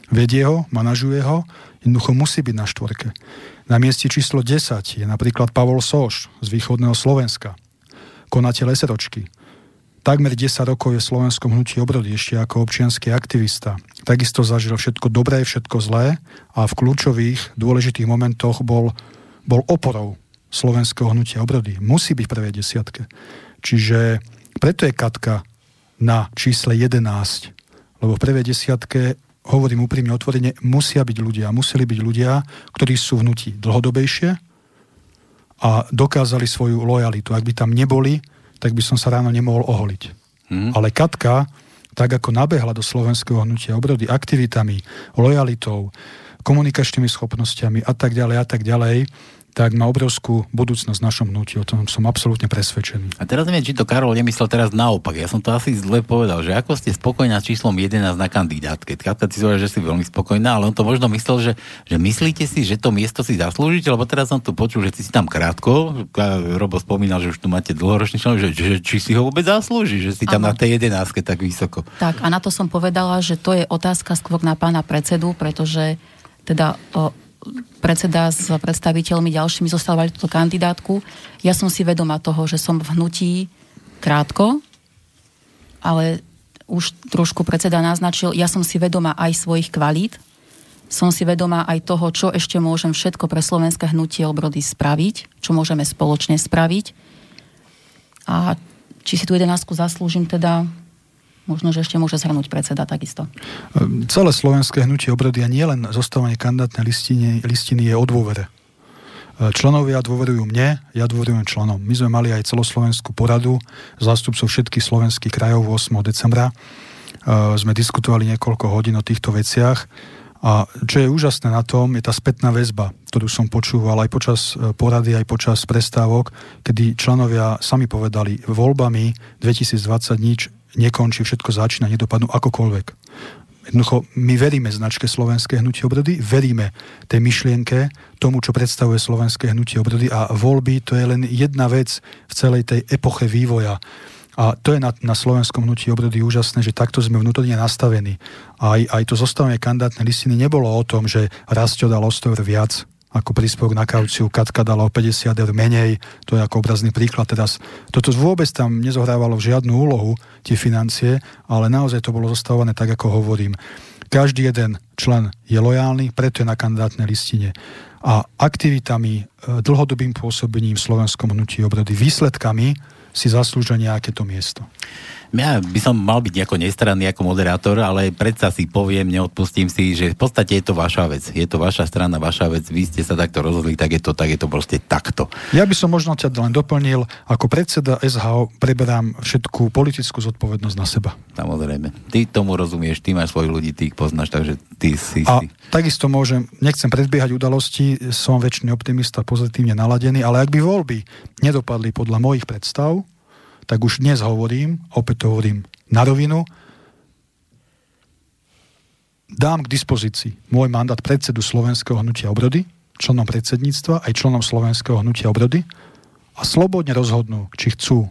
Vedie ho, manažuje ho, jednoducho musí byť na štvorke. Na mieste číslo 10 je napríklad Pavol Soš z východného Slovenska, konateľ SROčky. Takmer 10 rokov je v slovenskom hnutí obrody ešte ako občianský aktivista. Takisto zažil všetko dobré, všetko zlé a v kľúčových, dôležitých momentoch bol, bol oporou slovenského hnutia obrody. Musí byť prvé desiatke. Čiže preto je Katka na čísle 11, lebo v prvej desiatke hovorím úprimne otvorene, musia byť ľudia, museli byť ľudia, ktorí sú vnutí dlhodobejšie a dokázali svoju lojalitu. Ak by tam neboli, tak by som sa ráno nemohol oholiť. Hmm. Ale Katka, tak ako nabehla do slovenského hnutia obrody aktivitami, lojalitou, komunikačnými schopnosťami a tak ďalej a tak ďalej, tak má obrovskú budúcnosť v našom hnutí. O tom som absolútne presvedčený. A teraz neviem, či to Karol nemyslel teraz naopak. Ja som to asi zle povedal, že ako ste spokojná s číslom 11 na kandidátke. Katka, ty si že si veľmi spokojná, ale on to možno myslel, že, že myslíte si, že to miesto si zaslúžite, lebo teraz som tu počul, že si si tam krátko. Robo spomínal, že už tu máte dlhoročný člen, že, že, či si ho vôbec zaslúži, že si tam ano. na tej 11 tak vysoko. Tak a na to som povedala, že to je otázka skôr na pána predsedu, pretože teda o, predseda s predstaviteľmi ďalšími zostávali túto kandidátku. Ja som si vedoma toho, že som v hnutí krátko, ale už trošku predseda naznačil, ja som si vedoma aj svojich kvalít, som si vedomá aj toho, čo ešte môžem všetko pre slovenské hnutie obrody spraviť, čo môžeme spoločne spraviť. A či si tú jedenáctku zaslúžim, teda Možno, že ešte môže zhrnúť predseda takisto. Ehm, celé slovenské hnutie obrody a nie len zostávanie kandidátnej listiny, listiny je o dôvere. Ehm, členovia dôverujú mne, ja dôverujem členom. My sme mali aj celoslovenskú poradu zástupcov všetkých slovenských krajov 8. decembra. Ehm, sme diskutovali niekoľko hodín o týchto veciach. A čo je úžasné na tom, je tá spätná väzba, ktorú som počúval aj počas porady, aj počas prestávok, kedy členovia sami povedali, voľbami 2020 nič nekončí, všetko začína, nedopadnú akokoľvek. Jednoducho, my veríme značke Slovenské hnutie obrody, veríme tej myšlienke, tomu, čo predstavuje Slovenské hnutie obrody a voľby to je len jedna vec v celej tej epoche vývoja. A to je na, na slovenskom hnutí obrody úžasné, že takto sme vnútorne nastavení. Aj, aj to zostavenie kandidátnej listiny nebolo o tom, že Rastio dal o 100 viac, ako príspevok na kauciu, Katka dala o 50 eur menej, to je ako obrazný príklad teraz. Toto vôbec tam nezohrávalo žiadnu úlohu, tie financie, ale naozaj to bolo zostavované tak, ako hovorím. Každý jeden člen je lojálny, preto je na kandidátnej listine. A aktivitami, e, dlhodobým pôsobením v slovenskom hnutí obrody, výsledkami si zaslúžia nejaké to miesto. Ja by som mal byť nejako nestranný ako moderátor, ale predsa si poviem, neodpustím si, že v podstate je to vaša vec. Je to vaša strana, vaša vec. Vy ste sa takto rozhodli, tak je to, tak je to proste takto. Ja by som možno ťa len doplnil, ako predseda SHO preberám všetkú politickú zodpovednosť na seba. Samozrejme. Ty tomu rozumieš, ty máš svojich ľudí, ty ich poznáš, takže ty si... A si. takisto môžem, nechcem predbiehať udalosti, som väčšiný optimista, pozitívne naladený, ale ak by voľby nedopadli podľa mojich predstav, tak už dnes hovorím, opäť to hovorím na rovinu, dám k dispozícii môj mandát predsedu Slovenského hnutia obrody, členom predsedníctva aj členom Slovenského hnutia obrody a slobodne rozhodnú, či chcú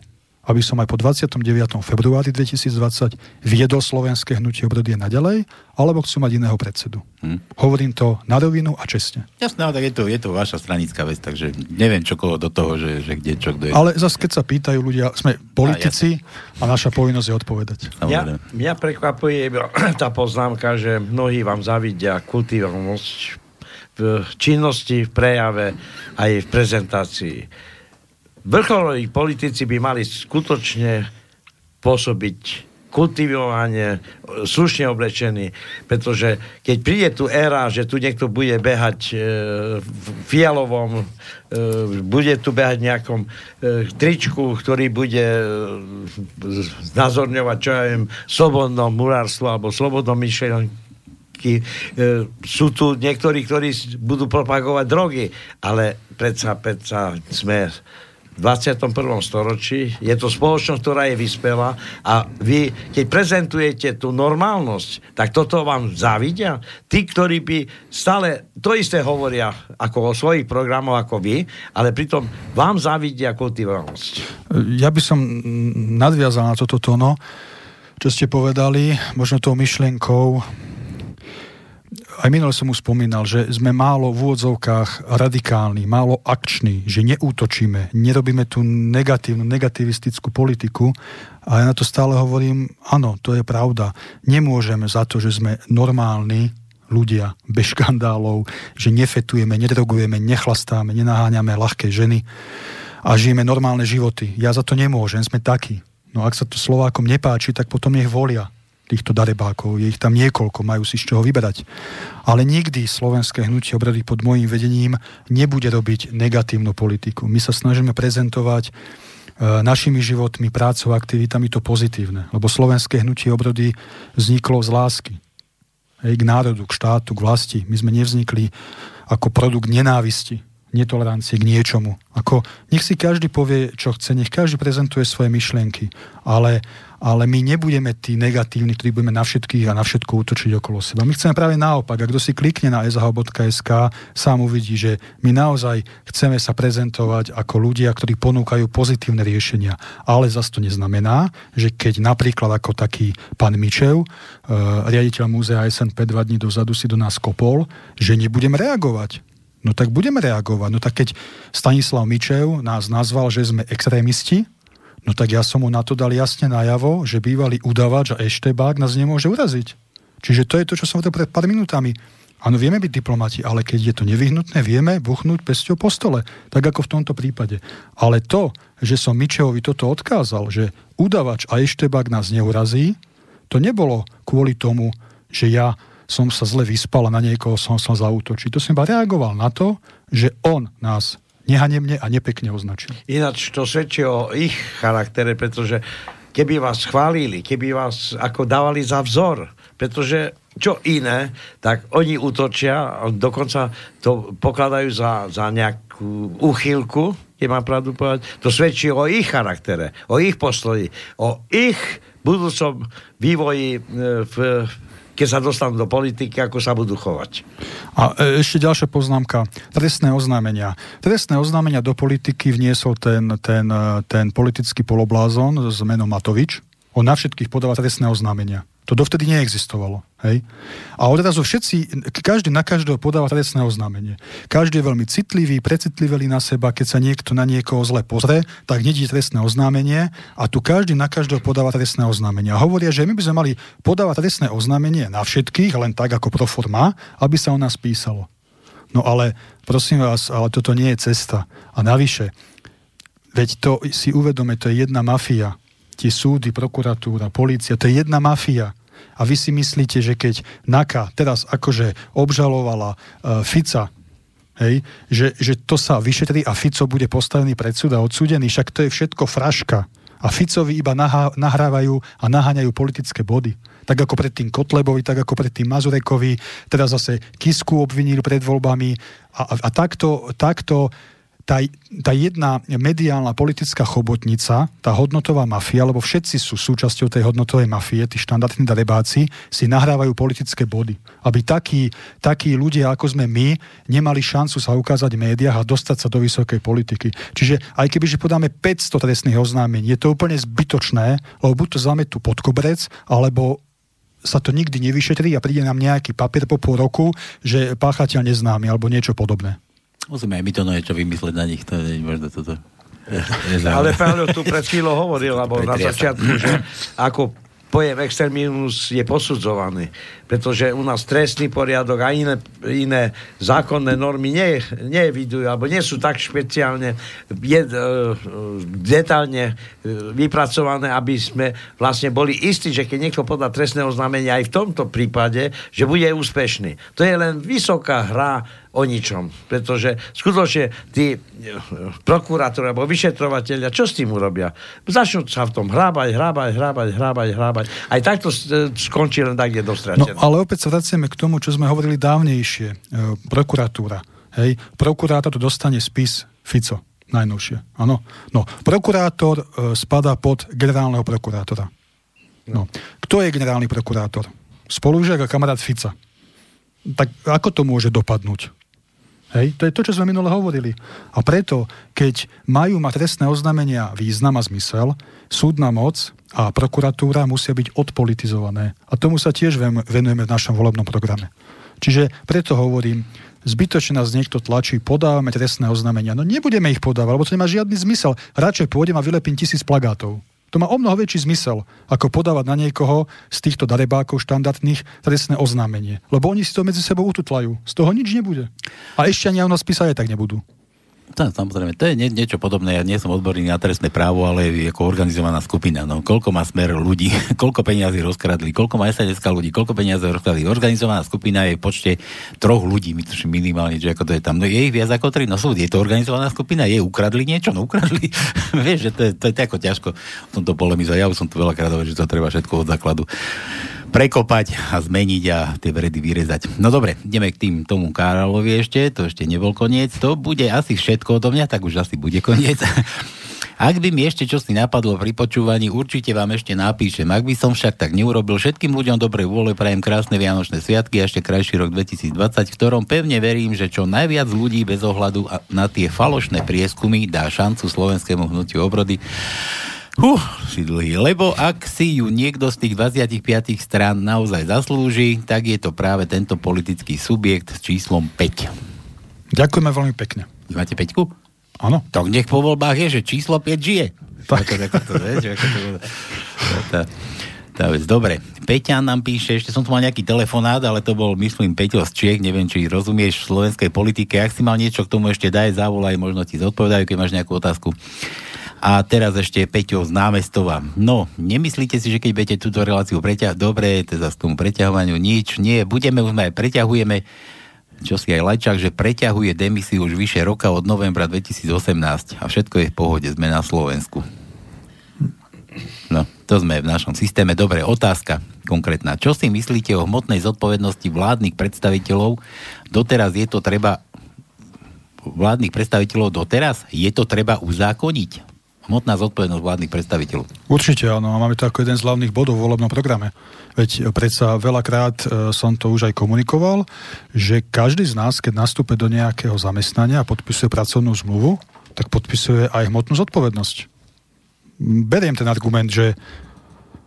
aby som aj po 29. februári 2020 viedol slovenské hnutie obrody naďalej, alebo chcú mať iného predsedu. Hmm. Hovorím to na rovinu a čestne. Jasné, tak je to, je to vaša stranická vec, takže neviem čo koho do toho, že, že kde, čo, kto je. Ale zase, keď sa pýtajú ľudia, sme politici a, a naša povinnosť je odpovedať. Ja, mňa prekvapuje tá poznámka, že mnohí vám zavidia kultivovanosť v činnosti, v prejave, aj v prezentácii. Vrcholoví politici by mali skutočne pôsobiť kultivovanie, slušne oblečený, pretože keď príde tu éra, že tu niekto bude behať e, v fialovom, e, bude tu behať nejakom e, tričku, ktorý bude e, znázorňovať, čo ja viem, slobodnom murárstvo alebo slobodnom myšlenky, e, sú tu niektorí, ktorí budú propagovať drogy, ale predsa, predsa sme 21. storočí. Je to spoločnosť, ktorá je vyspelá a vy, keď prezentujete tú normálnosť, tak toto vám závidia. Tí, ktorí by stále to isté hovoria ako o svojich programoch ako vy, ale pritom vám závidia kultivovanosť. Ja by som nadviazal na toto tono, čo ste povedali, možno tou myšlienkou aj minule som mu spomínal, že sme málo v úvodzovkách radikálni, málo akční, že neútočíme, nerobíme tú negatívnu, negativistickú politiku a ja na to stále hovorím, áno, to je pravda. Nemôžeme za to, že sme normálni ľudia, bez škandálov, že nefetujeme, nedrogujeme, nechlastáme, nenaháňame ľahké ženy a žijeme normálne životy. Ja za to nemôžem, sme takí. No ak sa to Slovákom nepáči, tak potom nech volia týchto darebákov. Je ich tam niekoľko, majú si z čoho vyberať. Ale nikdy slovenské hnutie obrady pod môjim vedením nebude robiť negatívnu politiku. My sa snažíme prezentovať e, našimi životmi, prácou, aktivitami to pozitívne. Lebo slovenské hnutie obrody vzniklo z lásky. Hej, k národu, k štátu, k vlasti. My sme nevznikli ako produkt nenávisti, netolerancie k niečomu. Ako, nech si každý povie, čo chce, nech každý prezentuje svoje myšlienky, ale ale my nebudeme tí negatívni, ktorí budeme na všetkých a na všetko útočiť okolo seba. My chceme práve naopak. A kto si klikne na sh.sk, sám uvidí, že my naozaj chceme sa prezentovať ako ľudia, ktorí ponúkajú pozitívne riešenia. Ale zase to neznamená, že keď napríklad ako taký pán Mičev, uh, riaditeľ múzea SNP dva dní dozadu si do nás kopol, že nebudem reagovať. No tak budeme reagovať. No tak keď Stanislav Mičev nás nazval, že sme extrémisti, No tak ja som mu na to dal jasne najavo, že bývalý udavač a eštebák nás nemôže uraziť. Čiže to je to, čo som hovoril pred pár minútami. Áno, vieme byť diplomati, ale keď je to nevyhnutné, vieme buchnúť pesťou po stole, tak ako v tomto prípade. Ale to, že som Mičehovi toto odkázal, že udavač a eštebák nás neurazí, to nebolo kvôli tomu, že ja som sa zle vyspal a na niekoho som sa zautočiť. To som iba reagoval na to, že on nás nehanemne a nepekne označil. Ináč to svedčí o ich charaktere, pretože keby vás chválili, keby vás ako dávali za vzor, pretože čo iné, tak oni útočia, dokonca to pokladajú za, za nejakú úchylku, keď mám pravdu povedať, to svedčí o ich charaktere, o ich postoji, o ich budúcom vývoji e, v, keď sa dostanú do politiky, ako sa budú chovať. A e, ešte ďalšia poznámka. Trestné oznámenia. Trestné oznámenia do politiky vniesol ten, ten, e, ten politický poloblázon s menom Matovič. On na všetkých podáva trestné oznámenia. To dovtedy neexistovalo. Hej? A odrazu všetci, každý na každého podáva trestné oznámenie. Každý je veľmi citlivý, precitlivý na seba, keď sa niekto na niekoho zle pozrie, tak nedí trestné oznámenie a tu každý na každého podáva trestné oznámenie. A hovoria, že my by sme mali podávať trestné oznámenie na všetkých, len tak ako pro forma, aby sa o nás písalo. No ale prosím vás, ale toto nie je cesta. A navyše, veď to si uvedome, to je jedna mafia tie súdy, prokuratúra, polícia, to je jedna mafia. A vy si myslíte, že keď NAKA teraz akože obžalovala uh, Fica, hej, že, že to sa vyšetrí a Fico bude postavený pred súd a odsúdený, však to je všetko fraška. A Ficovi iba nahá, nahrávajú a naháňajú politické body. Tak ako predtým Kotlebovi, tak ako predtým Mazurekovi, teraz zase Kisku obvinili pred voľbami a, a, a takto, takto tá, tá jedna mediálna politická chobotnica, tá hodnotová mafia, lebo všetci sú súčasťou tej hodnotovej mafie, tí štandardní darebáci, si nahrávajú politické body. Aby takí, takí ľudia, ako sme my, nemali šancu sa ukázať v médiách a dostať sa do vysokej politiky. Čiže aj keby, že podáme 500 trestných oznámení, je to úplne zbytočné, lebo buď to zametú pod koberec, alebo sa to nikdy nevyšetrí a príde nám nejaký papier po pol roku, že páchateľ neznámy alebo niečo podobné. Musíme aj my to niečo vymysleť na nich, to je možno toto. Ale Paolo tu pred chvíľou hovoril, alebo na začiatku, že ako pojem exterminus je posudzovaný, pretože u nás trestný poriadok a iné, iné zákonné normy nie, nevidujú, alebo nie sú tak špeciálne je, e, detálne e, vypracované, aby sme vlastne boli istí, že keď niekto podá trestné oznámenie aj v tomto prípade, že bude úspešný. To je len vysoká hra o ničom. Pretože skutočne tí e, prokurátori alebo vyšetrovateľia, čo s tým urobia? Začnú sa v tom hrábať, hrábať, hrábať, hrábať, hrábať. Aj takto e, skončí len tak, kde dostratené. No, ale opäť sa vraciame k tomu, čo sme hovorili dávnejšie. E, prokuratúra. Hej, prokurátor to dostane spis Fico najnovšie. Áno. No, prokurátor e, spadá pod generálneho prokurátora. No. Kto je generálny prokurátor? Spolužiak a kamarát Fica. Tak ako to môže dopadnúť? Hej? To je to, čo sme minule hovorili. A preto, keď majú mať trestné oznámenia význam a zmysel, súdna moc a prokuratúra musia byť odpolitizované. A tomu sa tiež venujeme v našom volebnom programe. Čiže preto hovorím, zbytočne nás niekto tlačí, podávame trestné oznámenia. No nebudeme ich podávať, lebo to nemá žiadny zmysel. Radšej pôjdem a vylepím tisíc plagátov. To má o mnoho väčší zmysel, ako podávať na niekoho z týchto darebákov štandardných trestné oznámenie. Lebo oni si to medzi sebou ututlajú. Z toho nič nebude. A ešte ani o nás písať tak nebudú. To, samozrejme, to je nie, niečo podobné. Ja nie som odborný na trestné právo, ale ako organizovaná skupina. No, koľko má smer ľudí, koľko peniazy rozkradli, koľko má sns ľudí, koľko peniazy rozkradli. Organizovaná skupina je v počte troch ľudí, myslím minimálne, že ako to je tam. No je ich viac ako tri. No sú, je to organizovaná skupina, je ukradli niečo, no ukradli. Vieš, že to je, to je ako ťažko v tomto polemizovať. Ja už som tu veľakrát hovoril, že to treba všetko od základu prekopať a zmeniť a tie vredy vyrezať. No dobre, ideme k tým tomu Karalovi ešte, to ešte nebol koniec. To bude asi všetko odo mňa, tak už asi bude koniec. Ak by mi ešte čo si napadlo pri počúvaní, určite vám ešte napíšem. Ak by som však tak neurobil, všetkým ľuďom dobrej vôle prajem krásne Vianočné sviatky a ešte krajší rok 2020, v ktorom pevne verím, že čo najviac ľudí bez ohľadu na tie falošné prieskumy dá šancu slovenskému hnutiu obrody Huh, si dlhý. Lebo ak si ju niekto z tých 25 strán naozaj zaslúži, tak je to práve tento politický subjekt s číslom 5. Ďakujeme veľmi pekne. Vy máte 5? Áno. Tak nech po voľbách je, že číslo 5 žije. Tak. Ako, ako to, vieš, ako to, tá, tá vec. Dobre, Peťa nám píše, ešte som tu mal nejaký telefonát, ale to bol, myslím, Peťo z Čiech, neviem, či rozumieš v slovenskej politike. Ak si mal niečo k tomu ešte daj, zavolaj, možno ti zodpovedajú, keď máš nejakú otázku. A teraz ešte Peťo z námestova. No, nemyslíte si, že keď budete túto reláciu preťahovať, dobre, teda z tomu preťahovaniu nič, nie, budeme už aj preťahujeme, čo si aj Lajčák, že preťahuje demisiu už vyše roka od novembra 2018 a všetko je v pohode, sme na Slovensku. No, to sme v našom systéme. Dobre, otázka konkrétna. Čo si myslíte o hmotnej zodpovednosti vládnych predstaviteľov? Doteraz je to treba vládnych predstaviteľov doteraz? Je to treba uzákoniť? Hmotná zodpovednosť vládnych predstaviteľov. Určite áno, a máme to ako jeden z hlavných bodov v volebnom programe. Veď predsa veľakrát e, som to už aj komunikoval, že každý z nás, keď nastúpe do nejakého zamestnania a podpisuje pracovnú zmluvu, tak podpisuje aj hmotnú zodpovednosť. Beriem ten argument, že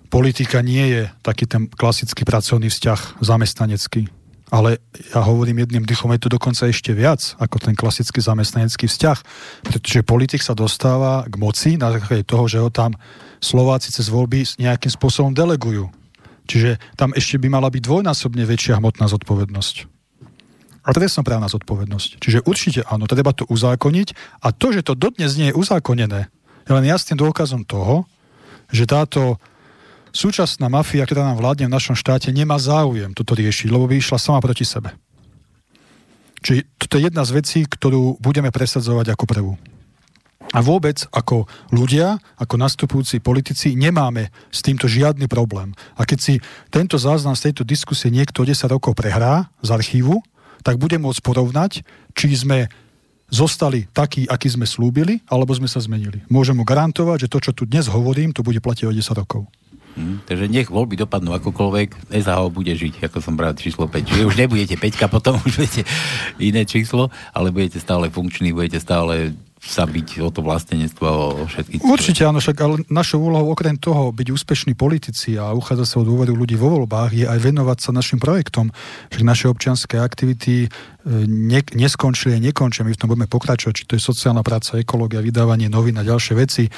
politika nie je taký ten klasický pracovný vzťah zamestnanecký ale ja hovorím jedným dychom, je to dokonca ešte viac ako ten klasický zamestnanecký vzťah, pretože politik sa dostáva k moci na základe toho, že ho tam Slováci cez voľby nejakým spôsobom delegujú. Čiže tam ešte by mala byť dvojnásobne väčšia hmotná zodpovednosť. A trestnoprávna zodpovednosť. Čiže určite áno, treba to uzákoniť a to, že to dodnes nie je uzákonené, je len jasným dôkazom toho, že táto súčasná mafia, ktorá nám vládne v našom štáte, nemá záujem toto riešiť, lebo by išla sama proti sebe. Čiže toto je jedna z vecí, ktorú budeme presadzovať ako prvú. A vôbec ako ľudia, ako nastupujúci politici nemáme s týmto žiadny problém. A keď si tento záznam z tejto diskusie niekto 10 rokov prehrá z archívu, tak bude môcť porovnať, či sme zostali takí, akí sme slúbili, alebo sme sa zmenili. Môžem mu garantovať, že to, čo tu dnes hovorím, to bude platiť o 10 rokov. Hm, takže nech voľby dopadnú akokoľvek, SHO bude žiť, ako som bral číslo 5. Čiže už nebudete 5, potom už budete iné číslo, ale budete stále funkční, budete stále sa byť o to vlastenectvo, o. Určite áno, však ale našou úlohou okrem toho byť úspešní politici a uchádzať sa o dôveru ľudí vo voľbách je aj venovať sa našim projektom. Však naše občianské aktivity e, ne, neskončili a nekončia. My v tom budeme pokračovať, či to je sociálna práca, ekológia, vydávanie novín a ďalšie veci, e,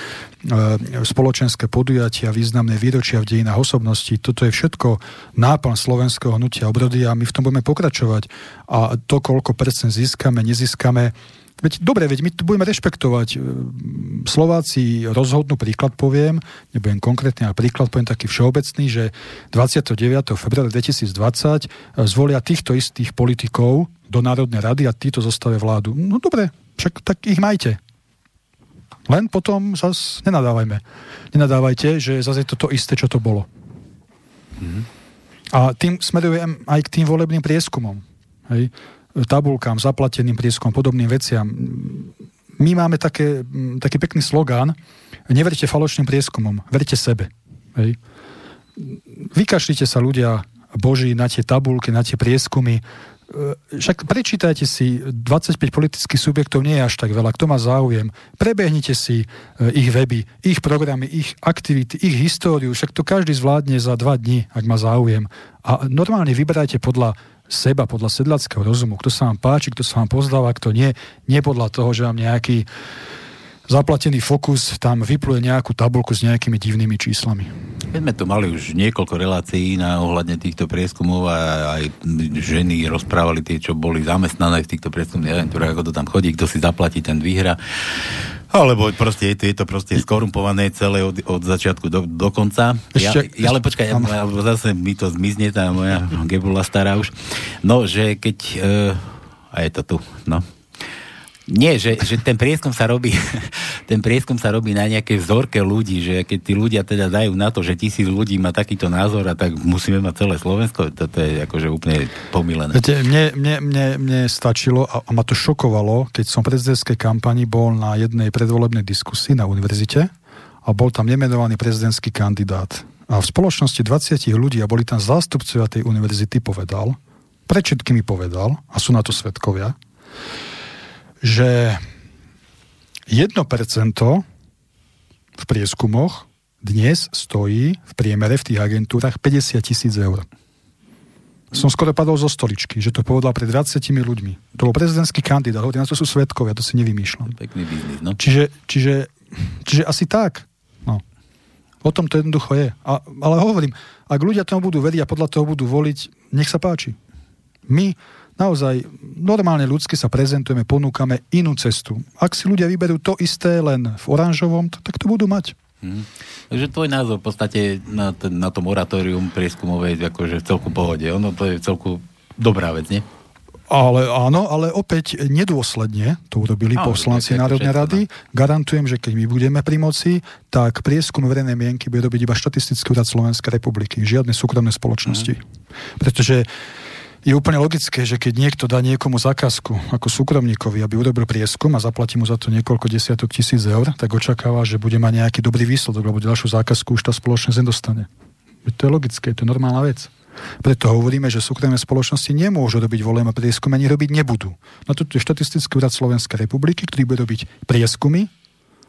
spoločenské podujatia, významné výročia v dejinách osobností. Toto je všetko náplň slovenského hnutia obrody a my v tom budeme pokračovať. A to, koľko percent získame, nezískame, Veď dobre, veď my tu budeme rešpektovať. E, Slováci rozhodnú príklad poviem, nebudem konkrétne, ale príklad poviem taký všeobecný, že 29. februára 2020 e, zvolia týchto istých politikov do Národnej rady a títo zostavia vládu. No dobre, však tak ich majte. Len potom zase nenadávajme. Nenadávajte, že zase je to to isté, čo to bolo. Mm-hmm. A tým smerujem aj k tým volebným prieskumom. Hej tabulkám, zaplateným prieskom, podobným veciam. My máme také, taký pekný slogán, neverte falošným prieskumom, verte sebe. Hej. Vykašlite sa ľudia Boží na tie tabulky, na tie prieskumy. E, však prečítajte si, 25 politických subjektov nie je až tak veľa. Kto má záujem? Prebehnite si e, ich weby, ich programy, ich aktivity, ich históriu. Však to každý zvládne za dva dní, ak má záujem. A normálne vyberajte podľa seba, podľa sedlackého rozumu, kto sa vám páči, kto sa vám pozdáva, kto nie, nie podľa toho, že vám nejaký zaplatený fokus tam vypluje nejakú tabulku s nejakými divnými číslami. My sme tu mali už niekoľko relácií na ohľadne týchto prieskumov a aj ženy rozprávali tie, čo boli zamestnané v týchto prieskumných agentúrach, ako to tam chodí, kto si zaplatí, ten vyhra. Alebo proste je to, je to proste skorumpované celé od, od začiatku do, do konca. Ešte, ja, ja, ale počkaj, ja, zase mi to zmizne, tá moja gebula stará už. No, že keď... Uh, a je to tu, no. Nie, že, že ten prieskum sa robí ten prieskum sa robí na nejaké vzorke ľudí, že keď tí ľudia teda dajú na to, že tisíc ľudí má takýto názor a tak musíme mať celé Slovensko, toto je akože úplne pomílené. Viete, mne, mne, mne, mne stačilo a, a ma to šokovalo, keď som v prezidentskej kampani bol na jednej predvolebnej diskusii na univerzite a bol tam nemenovaný prezidentský kandidát. A v spoločnosti 20 ľudí a boli tam zástupcovia tej univerzity povedal, pred všetkými povedal, a sú na to svetkovia, že 1% v prieskumoch dnes stojí v priemere v tých agentúrach 50 tisíc eur. Som skoro padol zo stoličky, že to povedal pred 20 ľuďmi. To bol prezidentský kandidát, hovorí, na to sú svetkovia, to si nevymýšľam. Pekný biznis, no. Čiže, čiže, čiže asi tak. No. O tom to jednoducho je. A, ale hovorím, ak ľudia tomu budú veriť a podľa toho budú voliť, nech sa páči. My naozaj normálne ľudsky sa prezentujeme, ponúkame inú cestu. Ak si ľudia vyberú to isté len v oranžovom, tak to budú mať. Hmm. Takže tvoj názor v podstate na, ten, na to moratórium prieskumové je akože v celku pohode. Ono to je v celku dobrá vec, nie? Ale áno, ale opäť nedôsledne to urobili no, poslanci Národnej rady. No. Garantujem, že keď my budeme pri moci, tak prieskum verejnej mienky bude robiť iba štatistický úrad Slovenskej republiky. Žiadne súkromné spoločnosti. Mm. Pretože je úplne logické, že keď niekto dá niekomu zákazku ako súkromníkovi, aby urobil prieskum a zaplatí mu za to niekoľko desiatok tisíc eur, tak očakáva, že bude mať nejaký dobrý výsledok, lebo ďalšiu zákazku už tá spoločnosť nedostane. To je logické, to je normálna vec. Preto hovoríme, že súkromné spoločnosti nemôžu robiť volebné prieskumy, ani robiť nebudú. Na to je štatistický úrad Slovenskej republiky, ktorý bude robiť prieskumy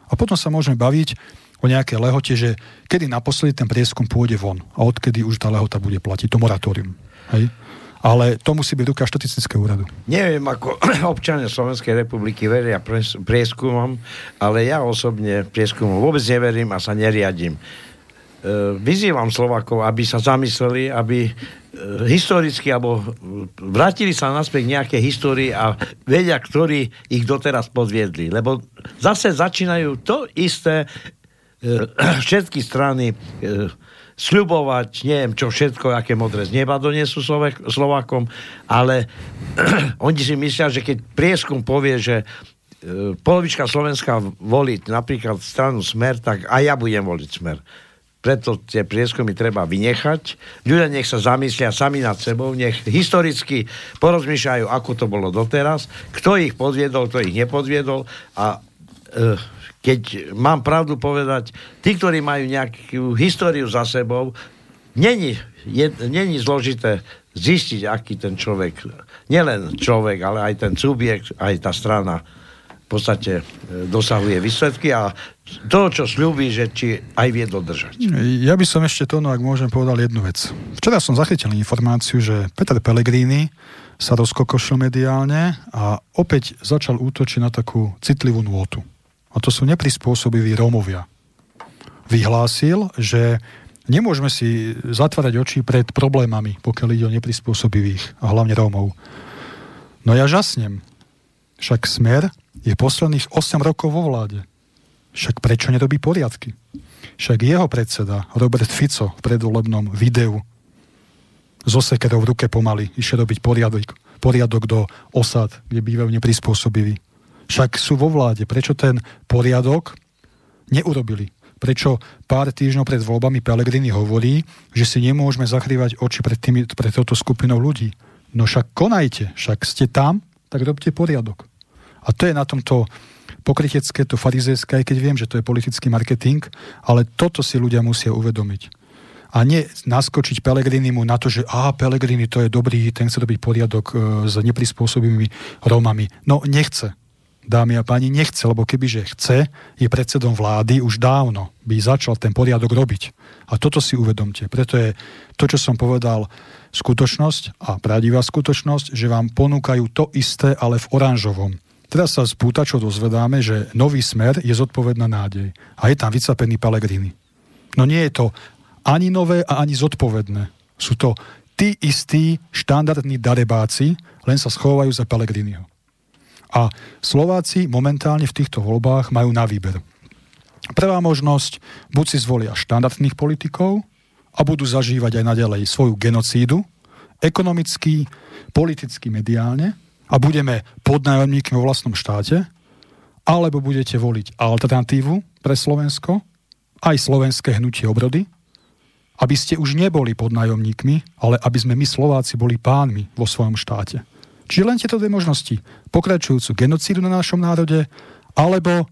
a potom sa môžeme baviť o nejaké lehote, že kedy naposledy ten prieskum pôjde von a odkedy už tá lehota bude platiť, to moratórium. Hej? Ale to musí byť ruka štatistického úradu. Neviem, ako občania Slovenskej republiky veria prieskumom, ale ja osobne prieskumom vôbec neverím a sa neriadím. E, vyzývam Slovakov, aby sa zamysleli, aby e, historicky, alebo vrátili sa naspäť k nejakej histórii a vedia, ktorí ich doteraz podviedli. Lebo zase začínajú to isté e, všetky strany sľubovať, neviem čo všetko, aké modré z neba donesú Slovákom, ale oni si myslia, že keď prieskum povie, že e, polovička Slovenska voliť napríklad stranu Smer, tak aj ja budem voliť Smer. Preto tie prieskumy treba vynechať. Ľudia nech sa zamyslia sami nad sebou, nech historicky porozmýšľajú, ako to bolo doteraz, kto ich podviedol, kto ich nepodviedol a e, keď mám pravdu povedať, tí, ktorí majú nejakú históriu za sebou, není, je, není zložité zistiť, aký ten človek, nielen človek, ale aj ten subjekt, aj tá strana podstate e, dosahuje výsledky a to, čo slúbi, že či aj vie dodržať. Ja by som ešte to, no ak môžem, povedal jednu vec. Včera som zachytil informáciu, že Peter Pellegrini sa rozkokošil mediálne a opäť začal útočiť na takú citlivú nôtu. A to sú neprispôsobiví Rómovia. Vyhlásil, že nemôžeme si zatvárať oči pred problémami, pokiaľ ide o neprispôsobivých a hlavne Rómov. No ja žasnem. Však Smer je posledných 8 rokov vo vláde. Však prečo nerobí poriadky? Však jeho predseda, Robert Fico, v predvolebnom videu so sekerou v ruke pomaly išiel robiť poriadok, poriadok do osad, kde bývajú neprispôsobiví. Však sú vo vláde. Prečo ten poriadok neurobili? Prečo pár týždňov pred voľbami Pelegrini hovorí, že si nemôžeme zakrývať oči pred, tými, pred touto skupinou ľudí? No však konajte, však ste tam, tak robte poriadok. A to je na tomto pokrytecké, to farizejské, aj keď viem, že to je politický marketing, ale toto si ľudia musia uvedomiť. A nie naskočiť Pelegrinimu na to, že a Pelegrini to je dobrý, ten chce robiť poriadok e, s neprispôsobými Rómami. No nechce. Dámy a páni, nechce, lebo kebyže chce, je predsedom vlády, už dávno by začal ten poriadok robiť. A toto si uvedomte. Preto je to, čo som povedal, skutočnosť a pravdivá skutočnosť, že vám ponúkajú to isté, ale v oranžovom. Teraz sa z pútačov dozvedáme, že nový smer je zodpovedná nádej. A je tam vycapený Pelegrini. No nie je to ani nové a ani zodpovedné. Sú to tí istí štandardní darebáci, len sa schovajú za Pelegriniho. A Slováci momentálne v týchto voľbách majú na výber. Prvá možnosť, buď si zvolia štandardných politikov a budú zažívať aj naďalej svoju genocídu, ekonomicky, politicky, mediálne, a budeme podnájomníkmi vo vlastnom štáte, alebo budete voliť alternatívu pre Slovensko, aj slovenské hnutie obrody, aby ste už neboli podnájomníkmi, ale aby sme my Slováci boli pánmi vo svojom štáte. Čiže len tieto dve možnosti. Pokračujúcu genocídu na našom národe, alebo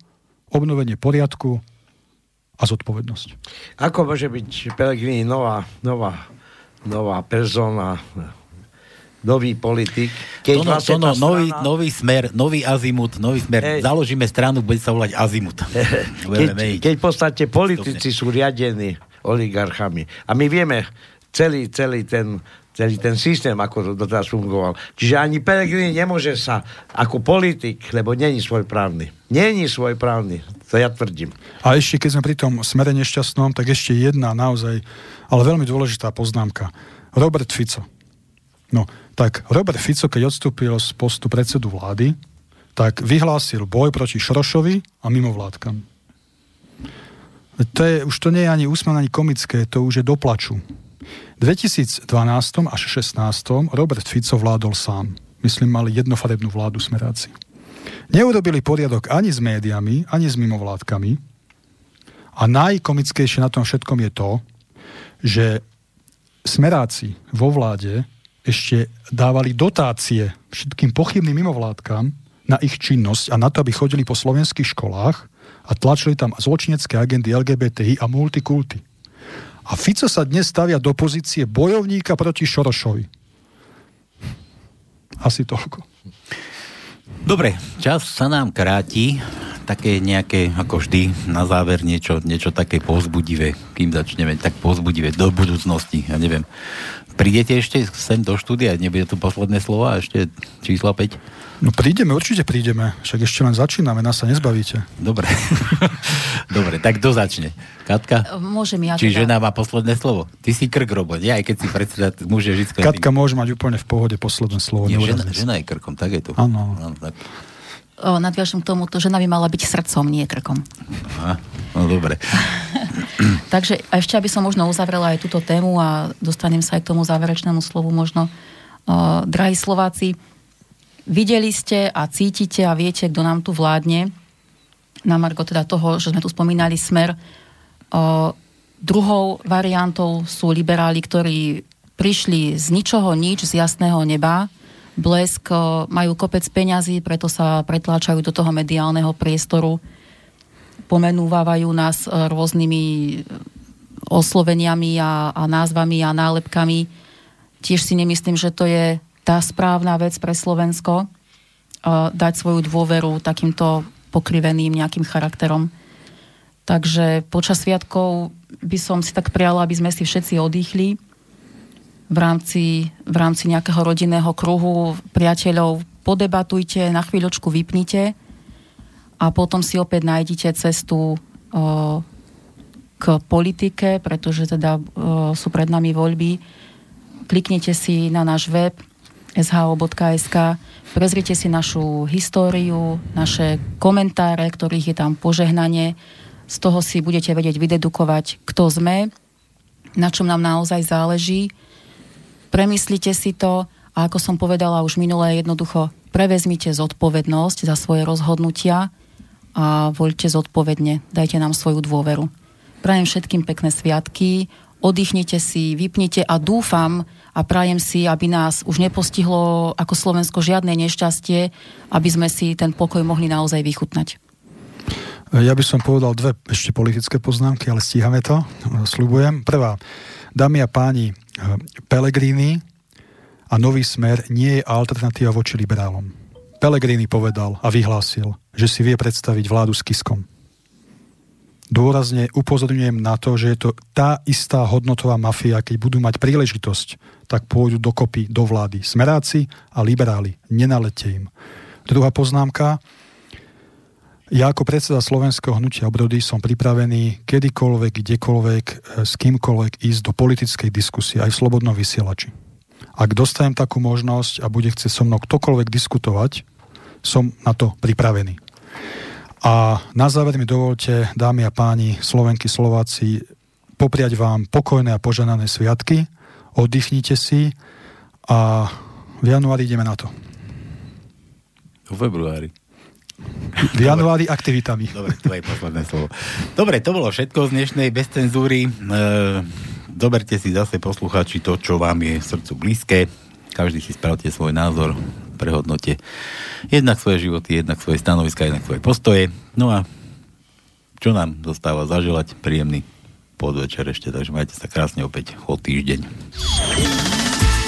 obnovenie poriadku a zodpovednosť. Ako môže byť Pelegrini nová, nová, nová persona, nový politik. Keď to no, vlastne to no, strana... nový, nový smer, nový azimut, nový smer. Hey. Založíme stranu, bude sa volať azimut. keď, keď v podstate politici sú riadení oligarchami. A my vieme celý, celý ten celý ten systém, ako doteraz fungoval. Čiže ani Pelegrini nemôže sa ako politik, lebo není svojprávny. Není svojprávny, to ja tvrdím. A ešte, keď sme pri tom smere nešťastnom, tak ešte jedna naozaj, ale veľmi dôležitá poznámka. Robert Fico. No, tak Robert Fico, keď odstúpil z postu predsedu vlády, tak vyhlásil boj proti Šrošovi a mimovládkam. To je, už to nie je ani úsmev, ani komické, to už je doplaču. V 2012 až 2016 Robert Fico vládol sám. Myslím, mali jednofarebnú vládu smeráci. Neurobili poriadok ani s médiami, ani s mimovládkami. A najkomickejšie na tom všetkom je to, že smeráci vo vláde ešte dávali dotácie všetkým pochybným mimovládkam na ich činnosť a na to, aby chodili po slovenských školách a tlačili tam zločinecké agendy LGBTI a multikulty. A Fico sa dnes stavia do pozície bojovníka proti Šorošovi. Asi toľko. Dobre, čas sa nám kráti. Také nejaké, ako vždy, na záver niečo, niečo také pozbudivé, kým začneme, tak pozbudivé do budúcnosti. Ja neviem, Prídete ešte sem do štúdia? Nebude tu posledné slova? Ešte čísla 5? No prídeme, určite prídeme. Však ešte len začíname, nás sa nezbavíte. Dobre. Dobre, tak kto začne? Katka? Môžem ja. Či teda. žena má posledné slovo? Ty si krk, Robo. Ja, aj keď si predseda, muž je vždy... Katka môže mať úplne v pohode posledné slovo. Nie, žena, žena je krkom, tak je to. Áno. No, tak nadviažem k tomu, to žena by mala byť srdcom, nie krkom. Aha, no dobre. Takže ešte, aby som možno uzavrela aj túto tému a dostanem sa aj k tomu záverečnému slovu možno. Uh, drahí Slováci, videli ste a cítite a viete, kto nám tu vládne, na Margo teda toho, že sme tu spomínali smer. Uh, druhou variantou sú liberáli, ktorí prišli z ničoho nič, z jasného neba, Blesk majú kopec peňazí, preto sa pretláčajú do toho mediálneho priestoru, pomenúvajú nás e, rôznymi e, osloveniami a, a názvami a nálepkami. Tiež si nemyslím, že to je tá správna vec pre Slovensko. dať svoju dôveru takýmto pokriveným nejakým charakterom. Takže počas sviatkov by som si tak prijala, aby sme si všetci oddychli v rámci, v rámci nejakého rodinného kruhu, priateľov, podebatujte, na chvíľočku vypnite a potom si opäť nájdete cestu o, k politike, pretože teda o, sú pred nami voľby. Kliknite si na náš web sho.sk, prezrite si našu históriu, naše komentáre, ktorých je tam požehnanie, z toho si budete vedieť vydedukovať, kto sme, na čom nám naozaj záleží. Premyslite si to a ako som povedala už minulé, jednoducho prevezmite zodpovednosť za svoje rozhodnutia a voľte zodpovedne. Dajte nám svoju dôveru. Prajem všetkým pekné sviatky, oddychnite si, vypnite a dúfam a prajem si, aby nás už nepostihlo ako Slovensko žiadne nešťastie, aby sme si ten pokoj mohli naozaj vychutnať. Ja by som povedal dve ešte politické poznámky, ale stíhame to, slubujem. Prvá, dámy a páni, Pelegrini a Nový smer nie je alternatíva voči liberálom. Pelegrini povedal a vyhlásil, že si vie predstaviť vládu s Kiskom. Dôrazne upozorňujem na to, že je to tá istá hodnotová mafia, keď budú mať príležitosť, tak pôjdu dokopy do vlády smeráci a liberáli. Nenalete im. Druhá poznámka, ja ako predseda Slovenského hnutia obrody som pripravený kedykoľvek, kdekoľvek, e, s kýmkoľvek ísť do politickej diskusie aj v slobodnom vysielači. Ak dostanem takú možnosť a bude chcieť so mnou ktokoľvek diskutovať, som na to pripravený. A na záver mi dovolte, dámy a páni, Slovenky, Slováci, popriať vám pokojné a požanané sviatky, oddychnite si a v januári ideme na to. V februári. V januári aktivitami. Dobre, tvoje posledné slovo. Dobre, to bolo všetko z dnešnej bez cenzúry. E, doberte si zase posluchači to, čo vám je srdcu blízke. Každý si spravte svoj názor, prehodnote jednak svoje životy, jednak svoje stanoviska, jednak svoje postoje. No a čo nám zostáva zaželať? Príjemný podvečer ešte, takže majte sa krásne opäť o týždeň.